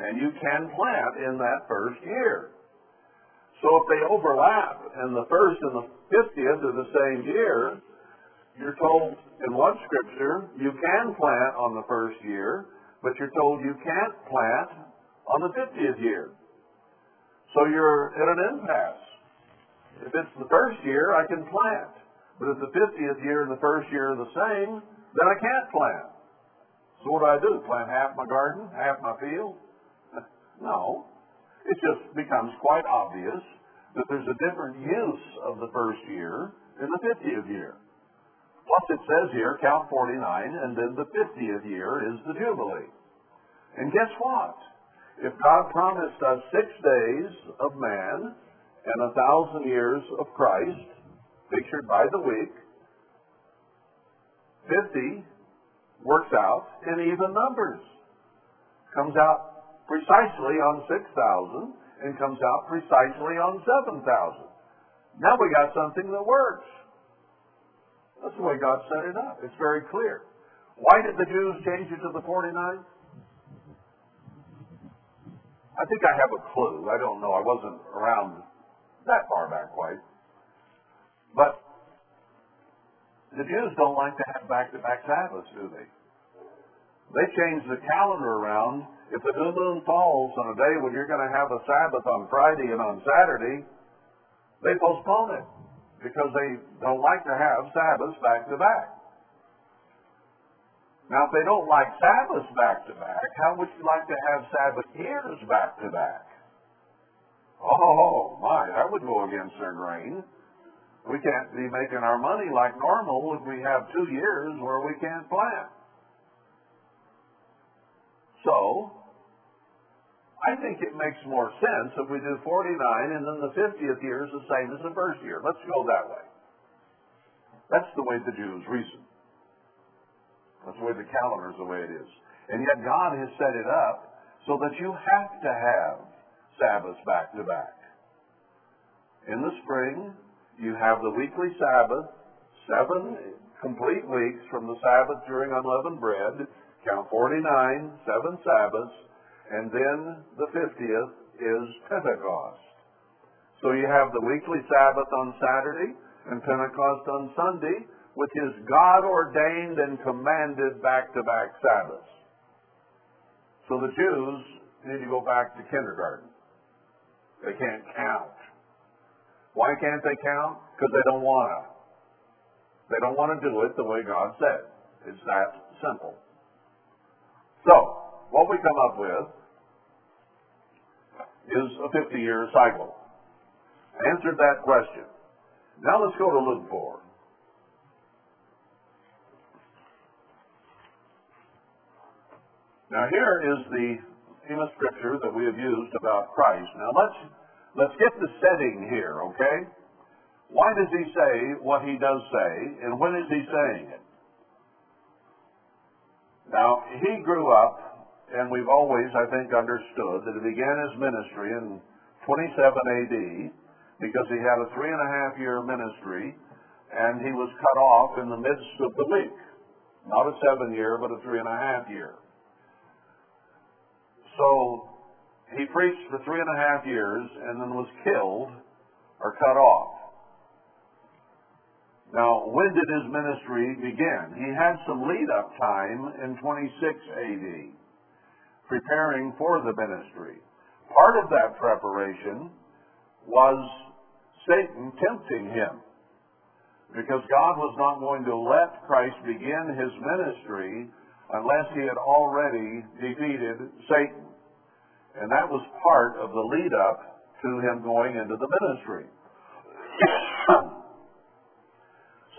And you can plant in that first year. So if they overlap and the first and the fiftieth are the same year, you're told in one scripture you can plant on the first year, but you're told you can't plant on the 50th year. So you're at an impasse. If it's the first year, I can plant. But if the 50th year and the first year are the same, then I can't plant. So what do I do? Plant half my garden, half my field? no. It just becomes quite obvious that there's a different use of the first year than the 50th year. Plus it says here, count 49, and then the 50th year is the Jubilee. And guess what? If God promised us six days of man and a thousand years of Christ, pictured by the week, 50 works out in even numbers. Comes out precisely on 6,000 and comes out precisely on 7,000. Now we got something that works. That's the way God set it up. It's very clear. Why did the Jews change it to the 49? I think I have a clue. I don't know. I wasn't around that far back quite. But the Jews don't like to have back-to-back Sabbaths, do they? They change the calendar around. If the new moon falls on a day when you're going to have a Sabbath on Friday and on Saturday, they postpone it because they don't like to have Sabbaths back to back. Now, if they don't like Sabbaths back to back, how would you like to have Sabbath years back to back? Oh, my, that would go against their grain. We can't be making our money like normal if we have two years where we can't plant. So, I think it makes more sense if we do 49 and then the 50th year is the same as the first year. Let's go that way. That's the way the Jews reason. That's the way the calendar is the way it is. And yet God has set it up so that you have to have Sabbaths back to back. In the spring, you have the weekly Sabbath, seven complete weeks from the Sabbath during unleavened bread, count 49, seven Sabbaths, And then the 50th is Pentecost. So you have the weekly Sabbath on Saturday and Pentecost on Sunday, which is God ordained and commanded back to back Sabbaths. So the Jews need to go back to kindergarten. They can't count. Why can't they count? Because they don't want to. They don't want to do it the way God said. It's that simple. So, what we come up with is a 50 year cycle. Answered that question. Now let's go to Luke 4. Now here is the famous scripture that we have used about Christ. Now let's let's get the setting here, okay? Why does he say what he does say, and when is he saying it? Now, he grew up, and we've always, I think, understood that he began his ministry in 27 AD because he had a three and a half year ministry, and he was cut off in the midst of the week. Not a seven year, but a three and a half year. So he preached for three and a half years and then was killed or cut off. Now, when did his ministry begin? He had some lead up time in 26 AD, preparing for the ministry. Part of that preparation was Satan tempting him. Because God was not going to let Christ begin his ministry unless he had already defeated Satan. And that was part of the lead up to him going into the ministry.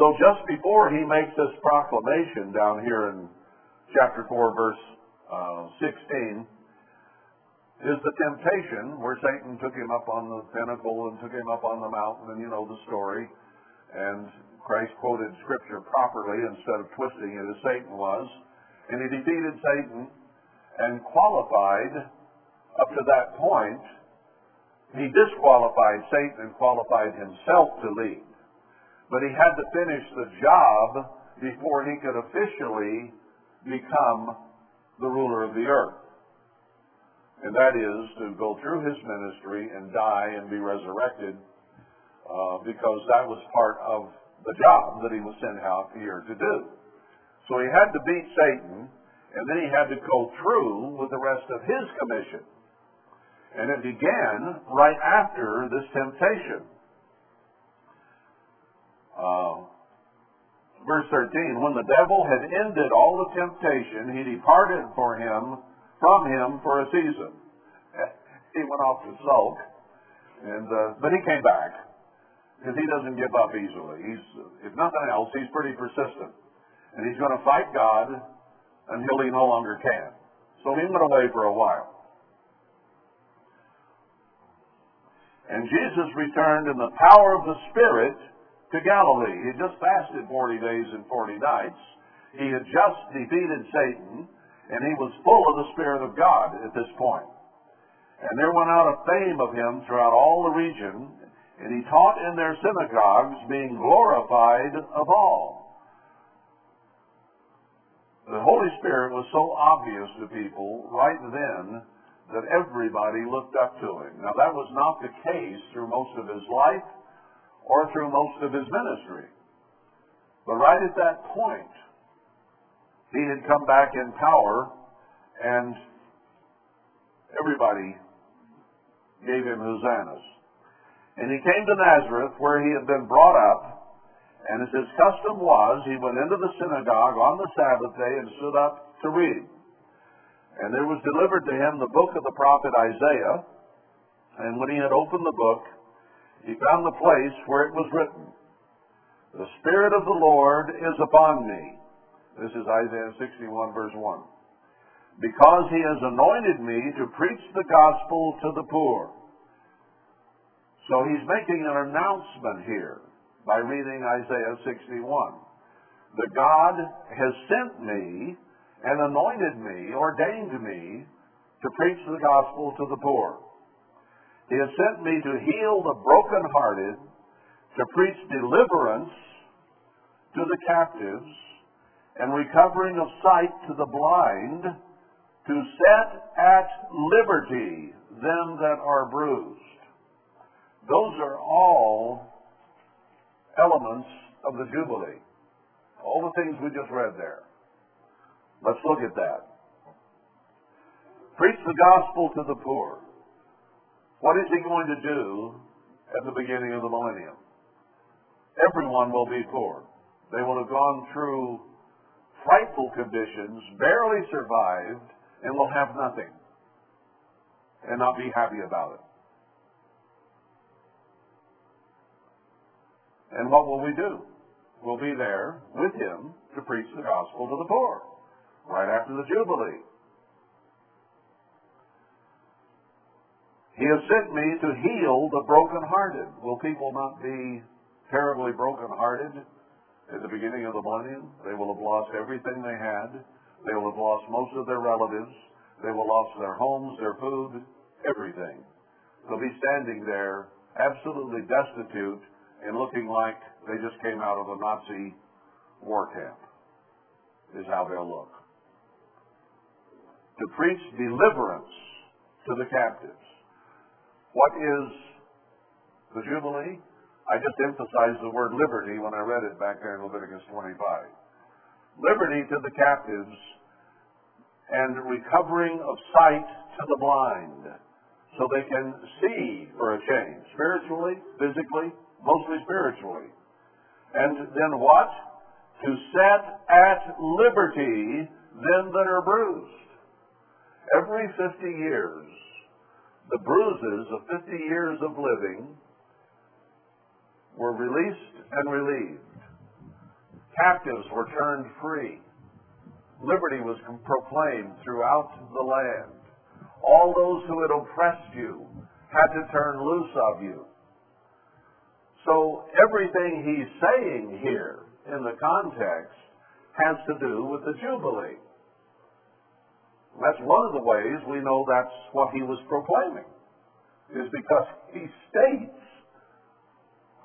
So just before he makes this proclamation down here in chapter 4, verse uh, 16, is the temptation where Satan took him up on the pinnacle and took him up on the mountain, and you know the story. And Christ quoted Scripture properly instead of twisting it as Satan was. And he defeated Satan and qualified up to that point. He disqualified Satan and qualified himself to lead. But he had to finish the job before he could officially become the ruler of the earth. And that is to go through his ministry and die and be resurrected uh, because that was part of the job that he was sent out here to do. So he had to beat Satan, and then he had to go through with the rest of his commission. And it began right after this temptation. Uh, verse 13, when the devil had ended all the temptation, he departed for him from him for a season. He went off to sulk, and uh, but he came back because he doesn't give up easily. He's, if nothing else, he's pretty persistent, and he's going to fight God until he no longer can. So he went away for a while. And Jesus returned in the power of the Spirit to Galilee. He had just fasted 40 days and 40 nights. He had just defeated Satan, and he was full of the Spirit of God at this point. And there went out a fame of him throughout all the region, and he taught in their synagogues, being glorified of all. The Holy Spirit was so obvious to people right then that everybody looked up to him. Now, that was not the case through most of his life or through most of his ministry. But right at that point, he had come back in power and everybody gave him hosannas. And he came to Nazareth where he had been brought up, and as his custom was, he went into the synagogue on the Sabbath day and stood up to read. And there was delivered to him the book of the prophet Isaiah, and when he had opened the book, he found the place where it was written, The Spirit of the Lord is upon me. This is Isaiah 61, verse 1. Because he has anointed me to preach the gospel to the poor. So he's making an announcement here by reading Isaiah 61. The God has sent me and anointed me, ordained me to preach the gospel to the poor. He has sent me to heal the brokenhearted, to preach deliverance to the captives, and recovering of sight to the blind, to set at liberty them that are bruised. Those are all elements of the Jubilee. All the things we just read there. Let's look at that. Preach the gospel to the poor. What is he going to do at the beginning of the millennium? Everyone will be poor. They will have gone through frightful conditions, barely survived, and will have nothing and not be happy about it. And what will we do? We'll be there with him to preach the gospel to the poor right after the Jubilee. He has sent me to heal the brokenhearted. Will people not be terribly brokenhearted at the beginning of the millennium? They will have lost everything they had. They will have lost most of their relatives. They will have lost their homes, their food, everything. They'll be standing there absolutely destitute and looking like they just came out of a Nazi war camp, is how they'll look. To preach deliverance to the captives. What is the Jubilee? I just emphasized the word liberty when I read it back there in Leviticus 25. Liberty to the captives and recovering of sight to the blind so they can see for a change, spiritually, physically, mostly spiritually. And then what? To set at liberty them that are bruised. Every 50 years, the bruises of 50 years of living were released and relieved. Captives were turned free. Liberty was proclaimed throughout the land. All those who had oppressed you had to turn loose of you. So everything he's saying here in the context has to do with the Jubilee. That's one of the ways we know that's what he was proclaiming, is because he states,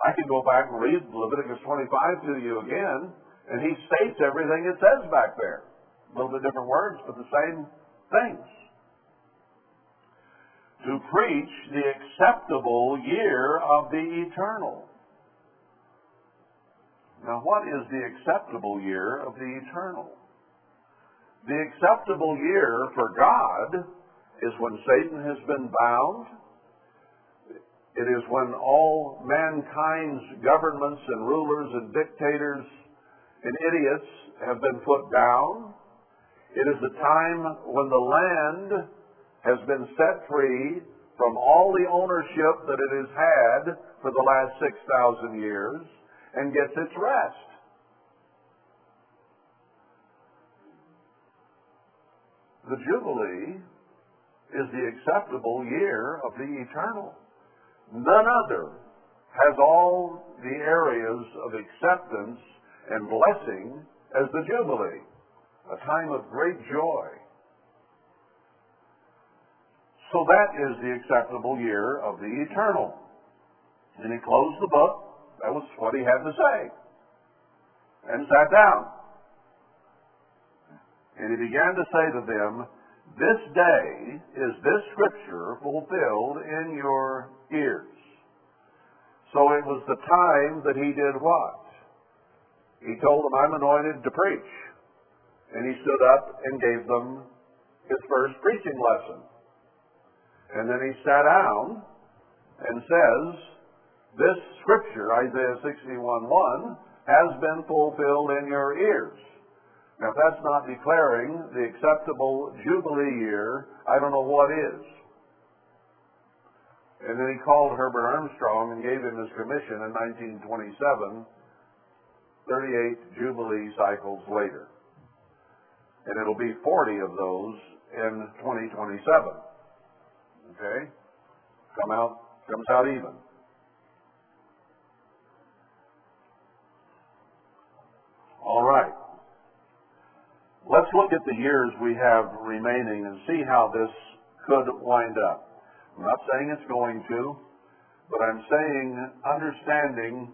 I can go back and read Leviticus 25 to you again, and he states everything it says back there. A little bit different words, but the same things to preach the acceptable year of the eternal. Now, what is the acceptable year of the eternal? The acceptable year for God is when Satan has been bound. It is when all mankind's governments and rulers and dictators and idiots have been put down. It is the time when the land has been set free from all the ownership that it has had for the last 6,000 years and gets its rest. The Jubilee is the acceptable year of the eternal. None other has all the areas of acceptance and blessing as the Jubilee, a time of great joy. So that is the acceptable year of the eternal. And he closed the book. That was what he had to say. And sat down. And he began to say to them, This day is this scripture fulfilled in your ears. So it was the time that he did what? He told them, I'm anointed to preach. And he stood up and gave them his first preaching lesson. And then he sat down and says, This scripture, Isaiah 61 1, has been fulfilled in your ears. Now, if that's not declaring the acceptable Jubilee year, I don't know what is. And then he called Herbert Armstrong and gave him his commission in 1927, 38 Jubilee cycles later. And it'll be 40 of those in 2027. Okay? Come out, comes out even. All right. Let's look at the years we have remaining and see how this could wind up. I'm not saying it's going to, but I'm saying understanding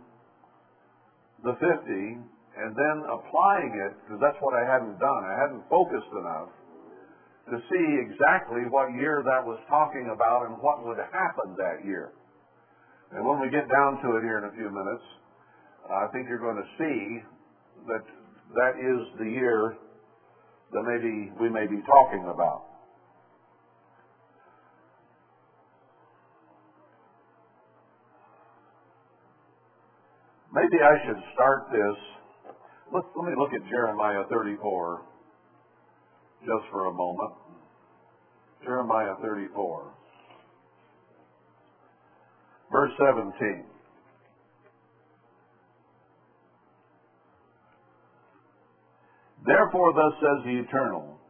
the 50 and then applying it, because that's what I hadn't done. I hadn't focused enough to see exactly what year that was talking about and what would happen that year. And when we get down to it here in a few minutes, I think you're going to see that that is the year that maybe we may be talking about. Maybe I should start this. Let, let me look at Jeremiah 34 just for a moment. Jeremiah 34, verse 17. Therefore, thus says the Eternal,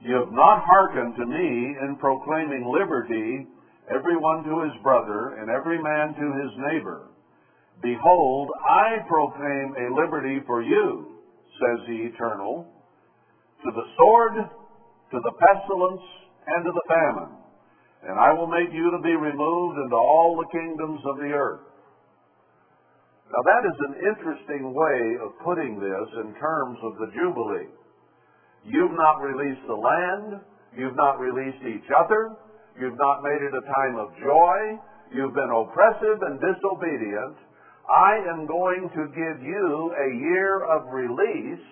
You have not hearkened to me in proclaiming liberty, every one to his brother, and every man to his neighbor. Behold, I proclaim a liberty for you, says the Eternal, to the sword, to the pestilence, and to the famine. And I will make you to be removed into all the kingdoms of the earth. Now that is an interesting way of putting this in terms of the Jubilee. You've not released the land. You've not released each other. You've not made it a time of joy. You've been oppressive and disobedient. I am going to give you a year of release,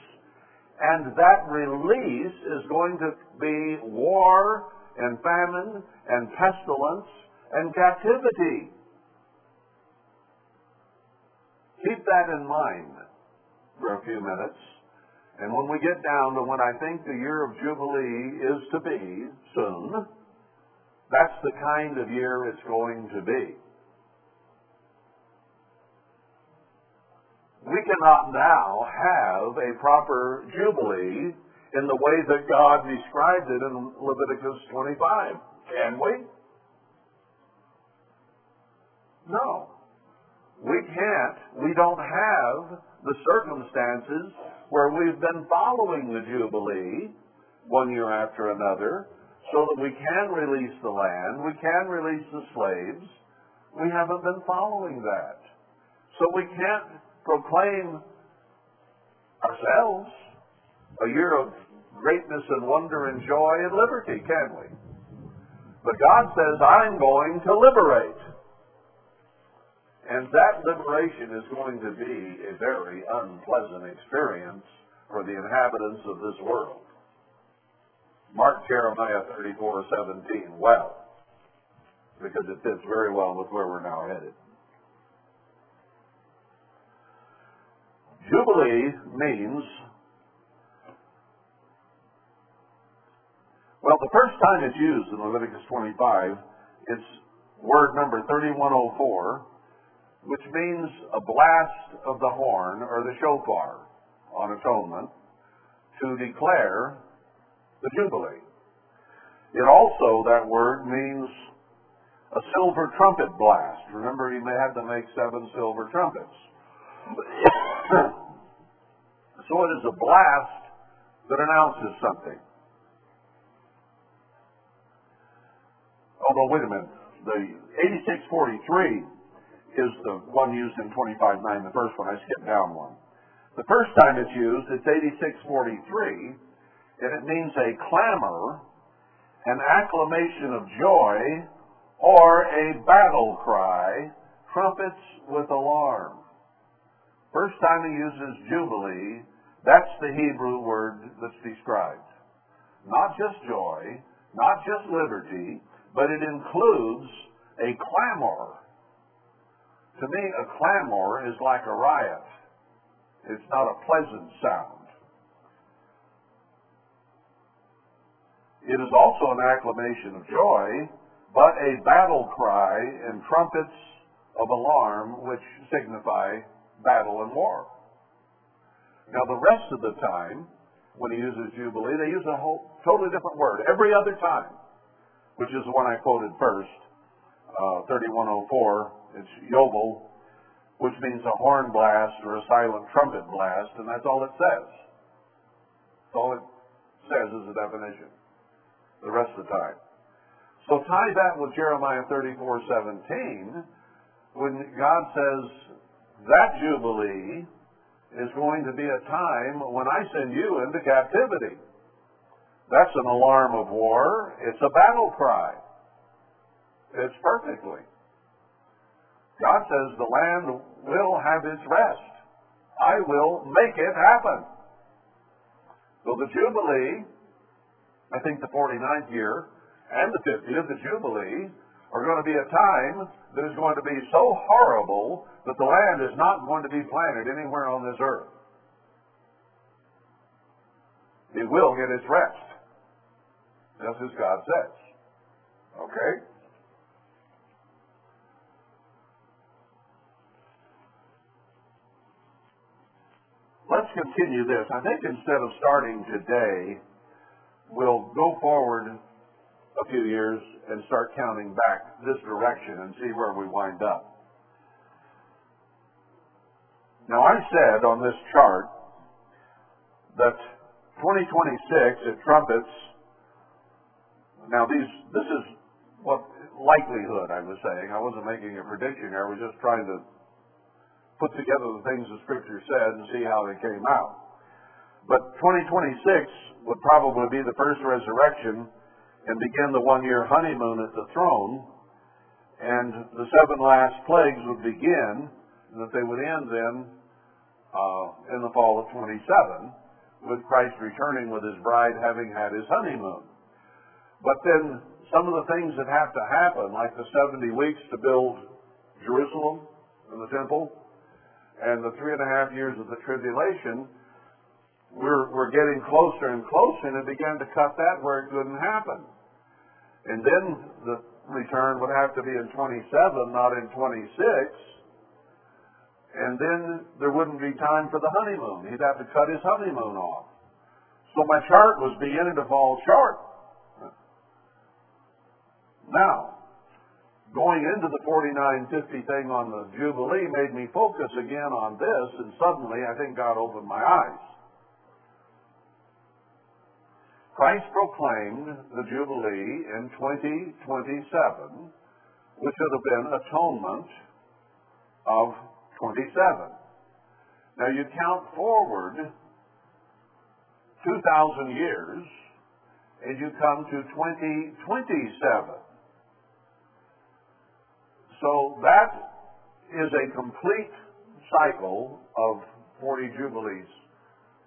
and that release is going to be war and famine and pestilence and captivity. Keep that in mind for a few minutes. And when we get down to when I think the year of Jubilee is to be soon, that's the kind of year it's going to be. We cannot now have a proper Jubilee in the way that God described it in Leviticus 25. Can we? No. We can't. We don't have the circumstances where we've been following the Jubilee one year after another so that we can release the land, we can release the slaves. We haven't been following that. So we can't proclaim ourselves a year of greatness and wonder and joy and liberty, can we? But God says, I'm going to liberate. And that liberation is going to be a very unpleasant experience for the inhabitants of this world. Mark Jeremiah 34, 17 well, because it fits very well with where we're now headed. Jubilee means, well, the first time it's used in Leviticus 25, it's word number 3104, which means a blast of the horn or the shofar on atonement to declare the Jubilee. It also, that word, means a silver trumpet blast. Remember, he had to make seven silver trumpets. so it is a blast that announces something. Although, wait a minute, the 8643 is the one used in 25.9, the first one. I skipped down one. The first time it's used, it's 8643, and it means a clamor, an acclamation of joy, or a battle cry, trumpets with alarm. First time he uses jubilee, that's the Hebrew word that's described. Not just joy, not just liberty, but it includes a clamor, to me, a clamor is like a riot. It's not a pleasant sound. It is also an acclamation of joy, but a battle cry and trumpets of alarm which signify battle and war. Now, the rest of the time, when he uses Jubilee, they use a whole totally different word. Every other time, which is the one I quoted first, uh, 3104, it's Yobel, which means a horn blast or a silent trumpet blast, and that's all it says. All it says is a definition. The rest of the time. So tie that with Jeremiah 34, 17, when God says that Jubilee is going to be a time when I send you into captivity. That's an alarm of war. It's a battle cry. It's perfectly. God says the land will have its rest. I will make it happen. So the Jubilee, I think the 49th year, and the 50th, the Jubilee, are going to be a time that is going to be so horrible that the land is not going to be planted anywhere on this earth. It will get its rest, just as God says. Okay? Let's continue this. I think instead of starting today, we'll go forward a few years and start counting back this direction and see where we wind up. Now, I said on this chart that 2026 it trumpets. Now, these this is what likelihood I was saying. I wasn't making a prediction here. I was just trying to put together the things the Scripture said and see how they came out. But 2026 would probably be the first resurrection and begin the one year honeymoon at the throne, and the seven last plagues would begin, and that they would end then uh, in the fall of 27, with Christ returning with his bride having had his honeymoon. But then some of the things that have to happen, like the 70 weeks to build Jerusalem and the temple, and the three and a half years of the tribulation, we're, we're getting closer and closer, and it began to cut that where it couldn't happen. And then the return would have to be in 27, not in 26. And then there wouldn't be time for the honeymoon. He'd have to cut his honeymoon off. So my chart was beginning to fall short. Now, going into the 4950 thing on the Jubilee made me focus again on this, and suddenly I think God opened my eyes. Christ proclaimed the Jubilee in 2027, which would have been atonement of 27. Now you count forward 2,000 years, and you come to 2027. So that is a complete cycle of 40 jubilees.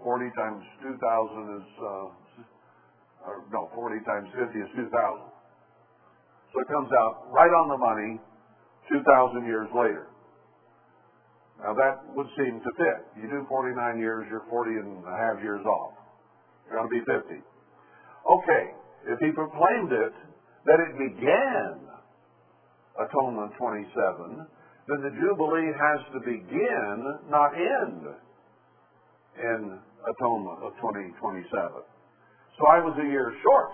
40 times 2,000 is, uh, or no, 40 times 50 is 2,000. So it comes out right on the money 2,000 years later. Now that would seem to fit. You do 49 years, you're 40 and a half years off. You're going to be 50. Okay, if he proclaimed it, that it began Atonement 27, then the Jubilee has to begin, not end, in Atonement of 2027. So I was a year short.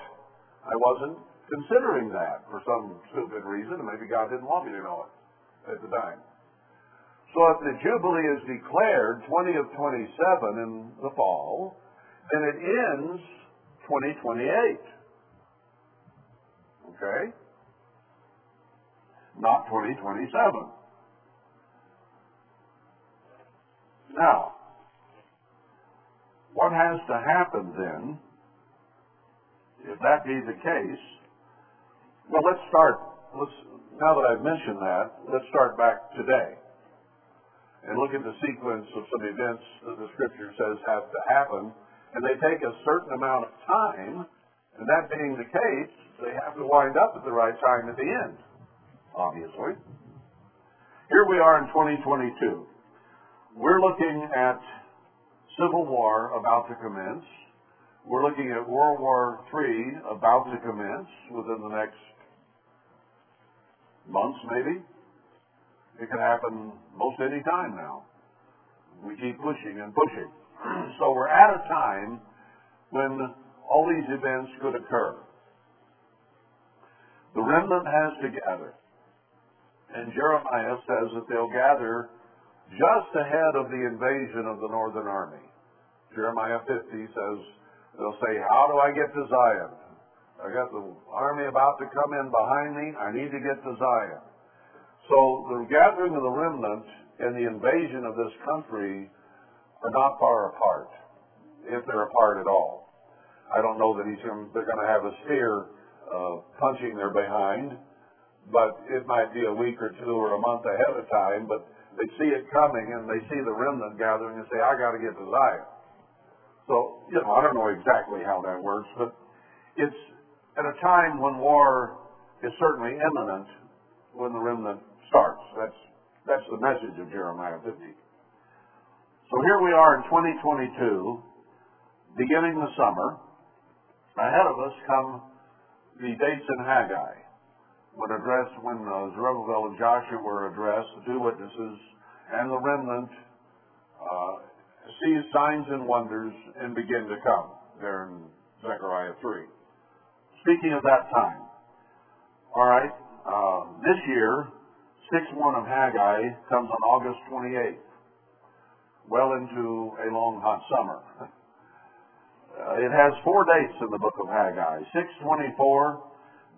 I wasn't considering that for some stupid reason, and maybe God didn't want me to know it at the time. So if the Jubilee is declared 20 of 27 in the fall, then it ends 2028. Okay? Not 2027. Now, what has to happen then, if that be the case, well, let's start, let's, now that I've mentioned that, let's start back today and look at the sequence of some events that the scripture says have to happen, and they take a certain amount of time, and that being the case, they have to wind up at the right time at the end obviously. Here we are in 2022. We're looking at civil war about to commence. We're looking at World War III about to commence within the next months, maybe. It can happen most any time now. We keep pushing and pushing. so we're at a time when all these events could occur. The remnant has to gather. And Jeremiah says that they'll gather just ahead of the invasion of the northern army. Jeremiah 50 says, they'll say, How do I get to Zion? I got the army about to come in behind me. I need to get to Zion. So the gathering of the remnant and the invasion of this country are not far apart, if they're apart at all. I don't know that he's they're going to have a steer uh, punching their behind, but it might be a week or two or a month ahead of time. But they see it coming and they see the remnant gathering and say, "I got to get to Zion." So you know, I don't know exactly how that works, but it's at a time when war is certainly imminent when the remnant starts. That's that's the message of Jeremiah 50. So here we are in 2022, beginning the summer. Ahead of us come the dates in Haggai, when addressed when uh, Zerubbabel and Joshua were addressed, the two witnesses, and the remnant uh, see signs and wonders and begin to come. There in Zechariah 3. Speaking of that time, all right, uh, this year 6-1 of Haggai comes on August 28th, well into a long hot summer. Uh, it has four dates in the book of Haggai. 624,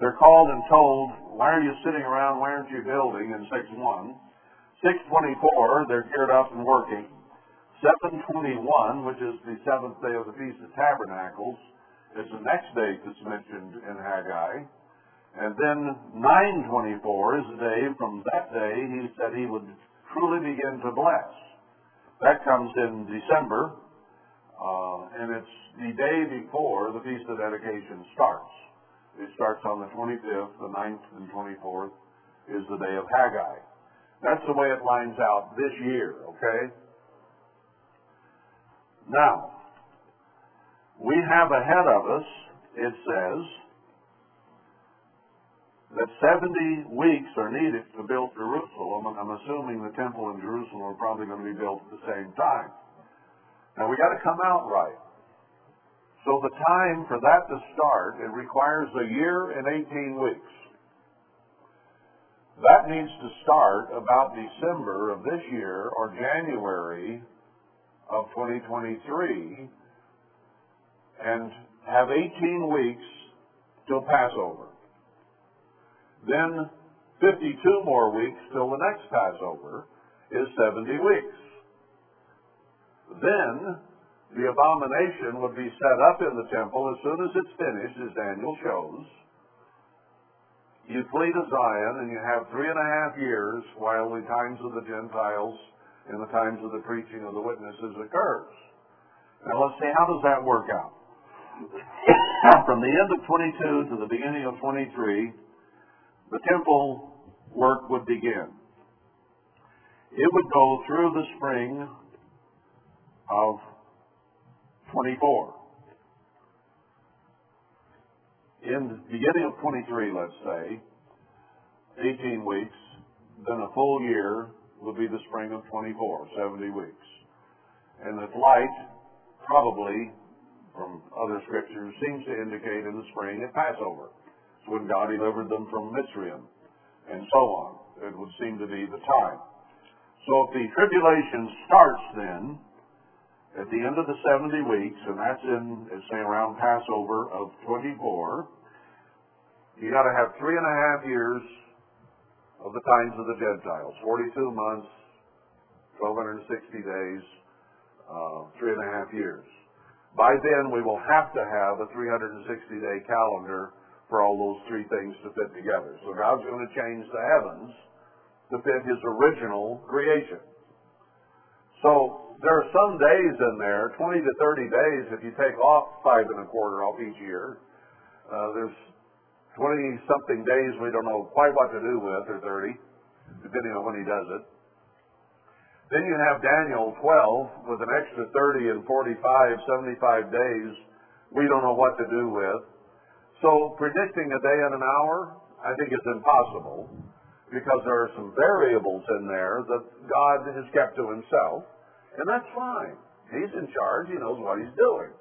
they're called and told, why are you sitting around, why aren't you building in 6-1. 624, they're geared up and working. 721, which is the seventh day of the Feast of Tabernacles, is the next date that's mentioned in Haggai. And then 924 is the day, from that day, he said he would truly begin to bless. That comes in December, uh, and it's the day before the Feast of Dedication starts. It starts on the 25th, the 9th and 24th is the day of Haggai. That's the way it lines out this year, okay? Now, we have ahead of us, it says, that 70 weeks are needed to build Jerusalem, and I'm assuming the temple in Jerusalem are probably going to be built at the same time. Now we got to come out right. So the time for that to start, it requires a year and 18 weeks. That needs to start about December of this year or January of 2023 and have 18 weeks till Passover. Then 52 more weeks till the next Passover is 70 weeks. Then the abomination would be set up in the temple as soon as it's finished, as Daniel shows. You flee to Zion and you have three and a half years while the times of the Gentiles and the times of the preaching of the witnesses occurs. Now let's see, how does that work out? From the end of 22 to the beginning of 23, the temple work would begin. It would go through the spring of 24. In the beginning of 23, let's say, 18 weeks, then a full year would be the spring of 24, 70 weeks. And the light, probably, from other scriptures, seems to indicate in the spring at Passover It's when God delivered them from Mitzrayim, and so on. It would seem to be the time. So if the tribulation starts then, at the end of the 70 weeks, and that's in, say, around Passover of 24, you got to have three and a half years of the times of the Gentiles, 42 months, 1260 days, uh, three and a half years. By then, we will have to have a 360 day calendar for all those three things to fit together. So God's going to change the heavens to fit his original creation. So there are some days in there, 20 to 30 days, if you take off five and a quarter off each year, uh, there's 20 something days we don't know quite what to do with, or 30, depending on when he does it. Then you have Daniel 12 with an extra 30 and 45, 75 days we don't know what to do with. So predicting a day and an hour, I think is impossible because there are some variables in there that God has kept to himself, and that's fine. He's in charge. He knows what he's doing.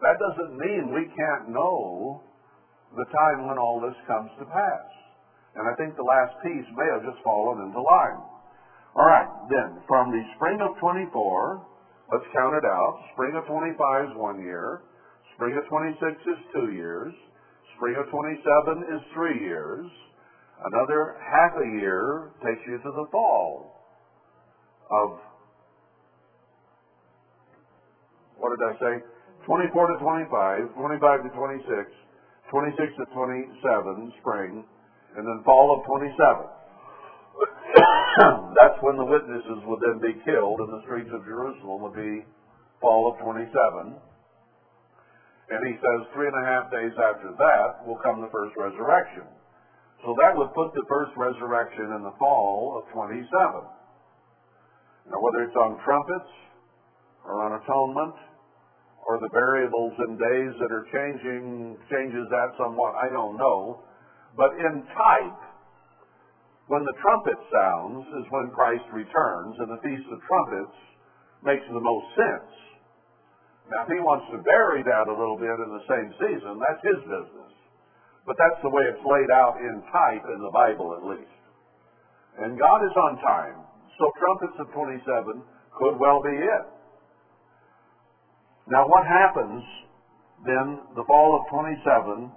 That doesn't mean we can't know the time when all this comes to pass. And I think the last piece may have just fallen into line. All right, then, from the spring of 24, let's count it out. Spring of 25 is one year. Spring of 26 is two years. Spring of 27 is three years. Another half a year takes you to the fall of, what did I say? 24 to 25, 25 to 26, 26 to 27, spring, and then fall of 27. That's when the witnesses would then be killed in the streets of Jerusalem would be fall of 27. And he says three and a half days after that will come the first resurrection. So that would put the first resurrection in the fall of 27. Now whether it's on trumpets or on atonement or the variables in days that are changing changes that somewhat, I don't know. But in type, when the trumpet sounds is when Christ returns, and the Feast of Trumpets makes the most sense. Now, if he wants to vary that a little bit in the same season, that's his business. But that's the way it's laid out in type in the Bible, at least. And God is on time. So trumpets of 27 could well be it. Now, what happens then, the fall of 27,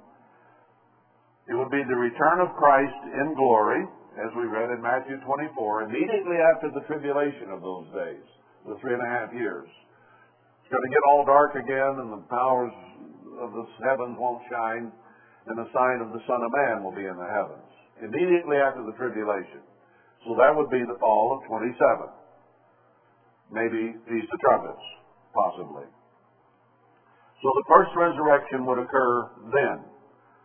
it would be the return of Christ in glory, as we read in Matthew 24, immediately after the tribulation of those days, the three and a half years. It's going to get all dark again, and the powers of the heavens won't shine, and the sign of the Son of Man will be in the heavens. Immediately after the tribulation. So that would be the fall of 27. Maybe Feast of Trumpets, possibly. So the first resurrection would occur then.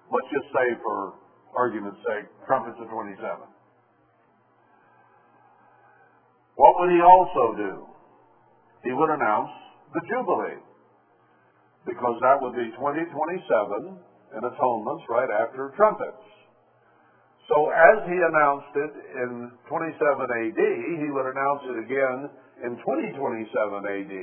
Let's just say, for argument's sake, trumpets of 27. What would he also do? He would announce the Jubilee. Because that would be 2027 and atonements right after trumpets. So as he announced it in 27 AD, he would announce it again in 2027 AD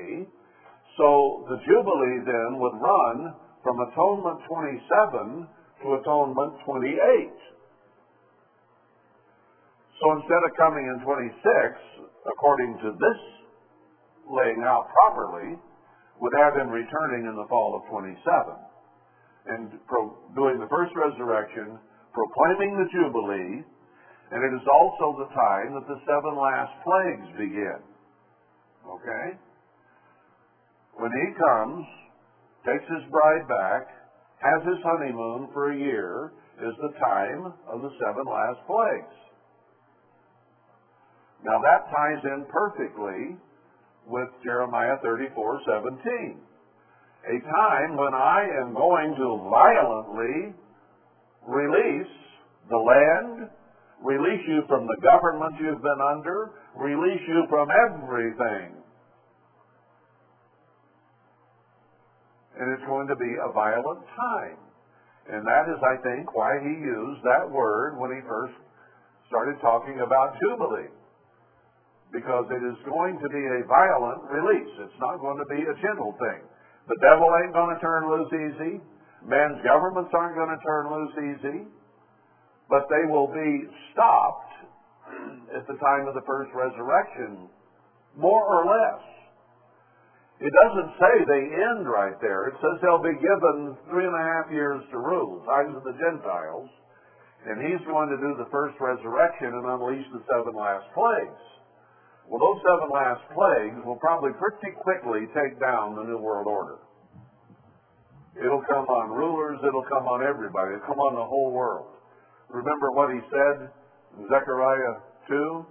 so the Jubilee then would run from Atonement 27 to Atonement 28. So instead of coming in 26, according to this laying out properly, would have him returning in the fall of 27 and pro- doing the first resurrection, proclaiming the Jubilee, and it is also the time that the seven last plagues begin. Okay? When he comes, takes his bride back, has his honeymoon for a year, is the time of the seven last plagues. Now that ties in perfectly with Jeremiah 34, 17. A time when I am going to violently release the land, release you from the government you've been under, release you from everything and it's going to be a violent time. And that is, I think, why he used that word when he first started talking about Jubilee. Because it is going to be a violent release. It's not going to be a gentle thing. The devil ain't going to turn loose easy. Men's governments aren't going to turn loose easy. But they will be stopped at the time of the first resurrection, more or less. It doesn't say they end right there. It says they'll be given three and a half years to rule, times of the Gentiles, and he's going to do the first resurrection and unleash the seven last plagues. Well, those seven last plagues will probably pretty quickly take down the New World Order. It'll come on rulers, it'll come on everybody, it'll come on the whole world. Remember what he said in Zechariah 2?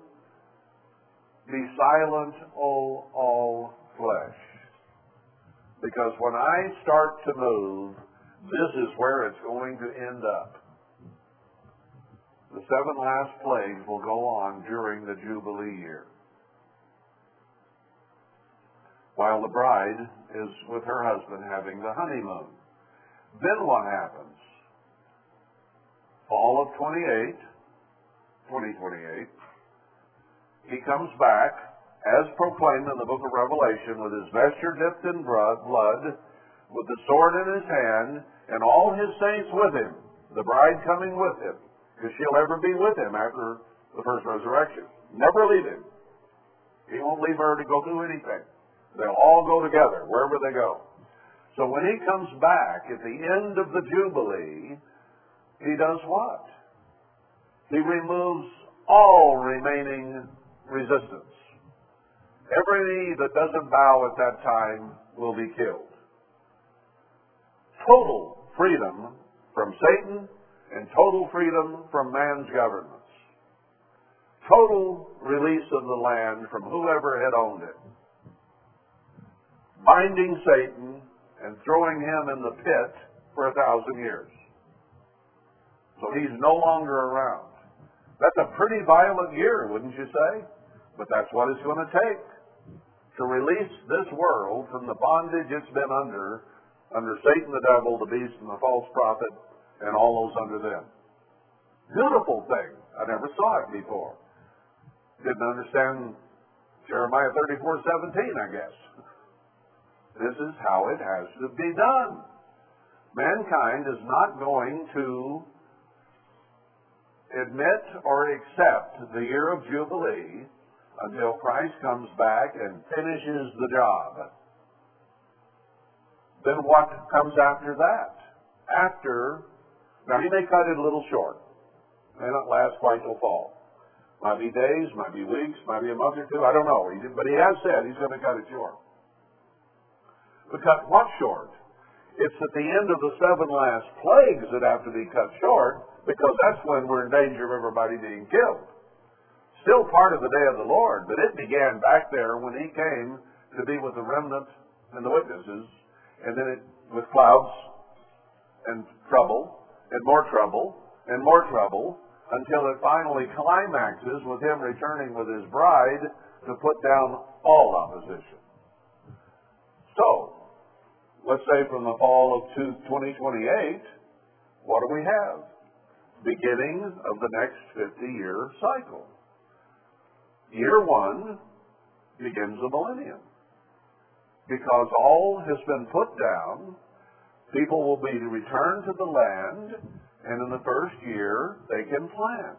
Be silent, O all flesh. Because when I start to move, this is where it's going to end up. The seven last plagues will go on during the Jubilee year. While the bride is with her husband having the honeymoon. Then what happens? Fall of 28, 2028, he comes back as proclaimed in the book of Revelation, with his vesture dipped in blood, with the sword in his hand, and all his saints with him, the bride coming with him, because she'll ever be with him after the first resurrection. Never leave him. He won't leave her to go do anything. They'll all go together, wherever they go. So when he comes back at the end of the Jubilee, he does what? He removes all remaining resistance. Every that doesn't bow at that time will be killed. total freedom from Satan and total freedom from man's governments. Total release of the land from whoever had owned it. Binding Satan and throwing him in the pit for a thousand years. So he's no longer around. That's a pretty violent year, wouldn't you say? But that's what it's going to take to release this world from the bondage it's been under, under Satan, the devil, the beast, and the false prophet, and all those under them. Beautiful thing. I never saw it before. Didn't understand Jeremiah 34, 17, I guess. This is how it has to be done. Mankind is not going to admit or accept the year of Jubilee until Christ comes back and finishes the job. Then what comes after that? After, now he may cut it a little short. May not last quite till fall. Might be days, might be weeks, might be a month or two, I don't know. But he has said he's going to cut it short. But cut what short? It's at the end of the seven last plagues that have to be cut short because that's when we're in danger of everybody being killed still part of the day of the Lord, but it began back there when he came to be with the remnant and the witnesses, and then it with clouds and trouble and more trouble and more trouble until it finally climaxes with him returning with his bride to put down all opposition. So, let's say from the fall of 2028, what do we have? Beginning of the next 50 year cycle. Year one begins the millennium. Because all has been put down, people will be returned to the land, and in the first year, they can plant.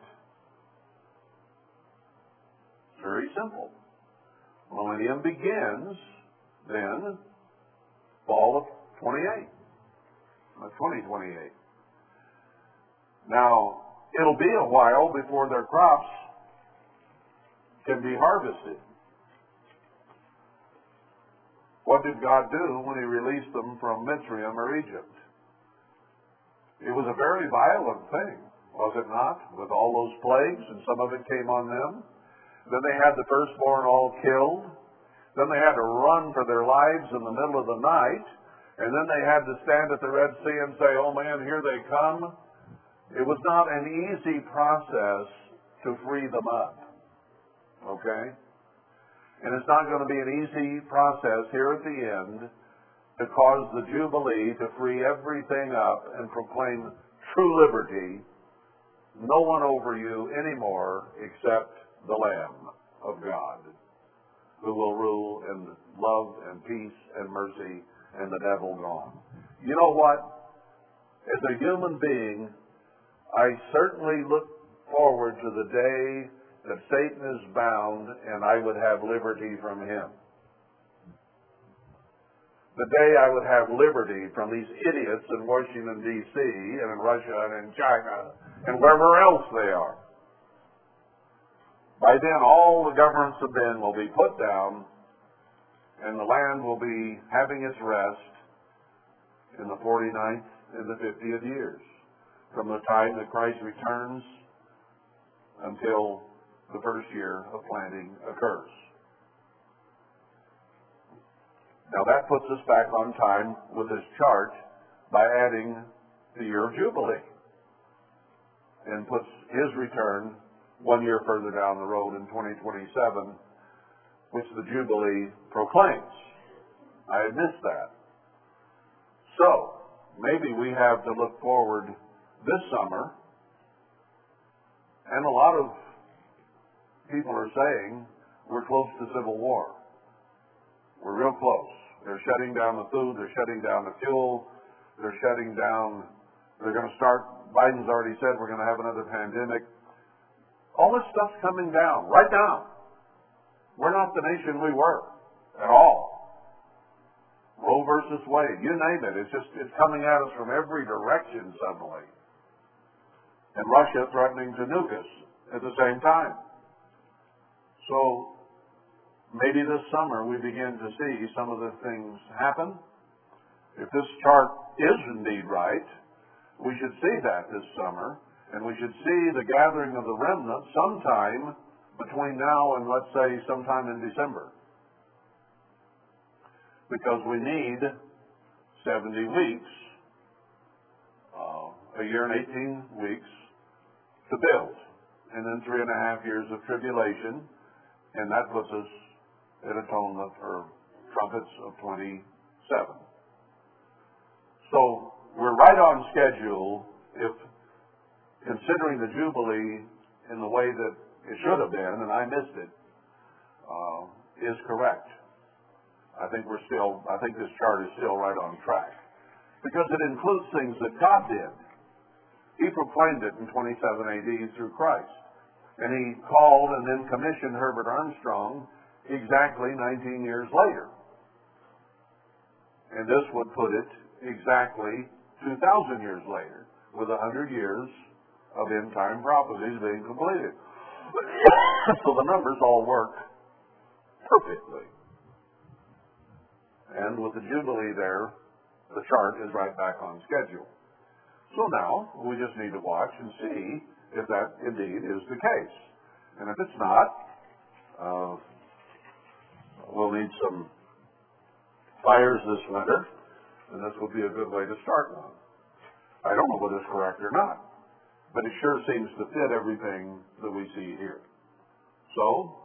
Very simple. Millennium begins then fall of 28, 2028. Now, it'll be a while before their crops can be harvested. What did God do when He released them from Mitzrayim or Egypt? It was a very violent thing, was it not? With all those plagues, and some of it came on them. Then they had the firstborn all killed. Then they had to run for their lives in the middle of the night. And then they had to stand at the Red Sea and say, Oh man, here they come. It was not an easy process to free them up. Okay? And it's not going to be an easy process here at the end to cause the Jubilee to free everything up and proclaim true liberty. No one over you anymore except the Lamb of God, who will rule in love and peace and mercy and the devil gone. You know what? As a human being, I certainly look forward to the day that Satan is bound and I would have liberty from him. The day I would have liberty from these idiots in Washington, D.C., and in Russia, and in China, and wherever else they are. By then, all the governments of men will be put down, and the land will be having its rest in the 49th and the 50th years, from the time that Christ returns until the first year of planting occurs. Now that puts us back on time with this chart by adding the year of Jubilee and puts his return one year further down the road in 2027, which the Jubilee proclaims. I had missed that. So, maybe we have to look forward this summer, and a lot of people are saying we're close to civil war. We're real close. They're shutting down the food, they're shutting down the fuel, they're shutting down, they're going to start, Biden's already said we're going to have another pandemic. All this stuff's coming down right now. We're not the nation we were at all. Roe versus Wade, you name it. It's just, it's coming at us from every direction suddenly. And Russia threatening to nuke us at the same time. So maybe this summer we begin to see some of the things happen. if this chart is indeed right, we should see that this summer, and we should see the gathering of the remnant sometime between now and let's say sometime in December. Because we need 70 weeks, uh, a year and 18 weeks to build, and then three and a half years of tribulation, and that puts us at atonement or trumpets of 27. So we're right on schedule if considering the Jubilee in the way that it should have been, and I missed it, uh, is correct. I think we're still, I think this chart is still right on track. Because it includes things that God did. He proclaimed it in 27 AD through Christ. And he called and then commissioned Herbert Armstrong exactly 19 years later. And this would put it exactly 2,000 years later, with 100 years of end time prophecies being completed. so the numbers all work perfectly. And with the Jubilee there, the chart is right back on schedule. So now we just need to watch and see if that indeed is the case. And if it's not, uh, we'll need some fires this winter, and this will be a good way to start one. I don't know whether it's correct or not, but it sure seems to fit everything that we see here. So,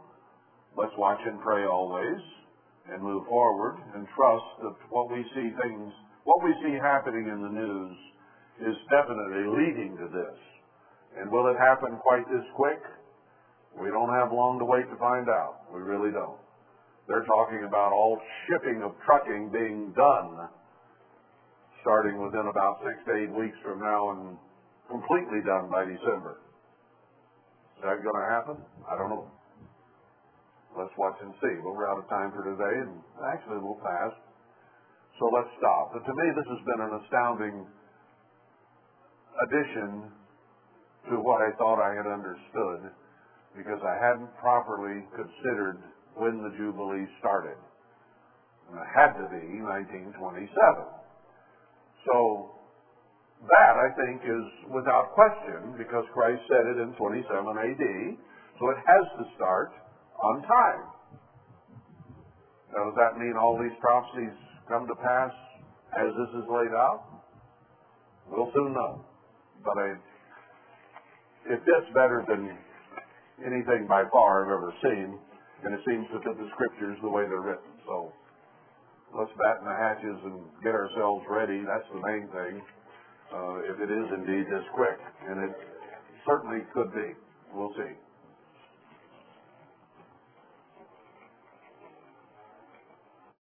let's watch and pray always and move forward and trust that what we see things, what we see happening in the news is definitely leading to this. And will it happen quite this quick? We don't have long to wait to find out. We really don't. They're talking about all shipping of trucking being done starting within about six to eight weeks from now and completely done by December. Is that going to happen? I don't know. Let's watch and see. But we're out of time for today, and actually we'll pass. So let's stop. But to me, this has been an astounding addition to what I thought I had understood because I hadn't properly considered when the Jubilee started. And it had to be 1927. So that, I think, is without question because Christ said it in 27 AD. So it has to start on time. Now, does that mean all these prophecies come to pass as this is laid out? We'll soon know. But I, it fits better than anything by far I've ever seen, and it seems to fit the scriptures the way they're written. So let's batten the hatches and get ourselves ready. That's the main thing. Uh, if it is indeed this quick, and it certainly could be. We'll see.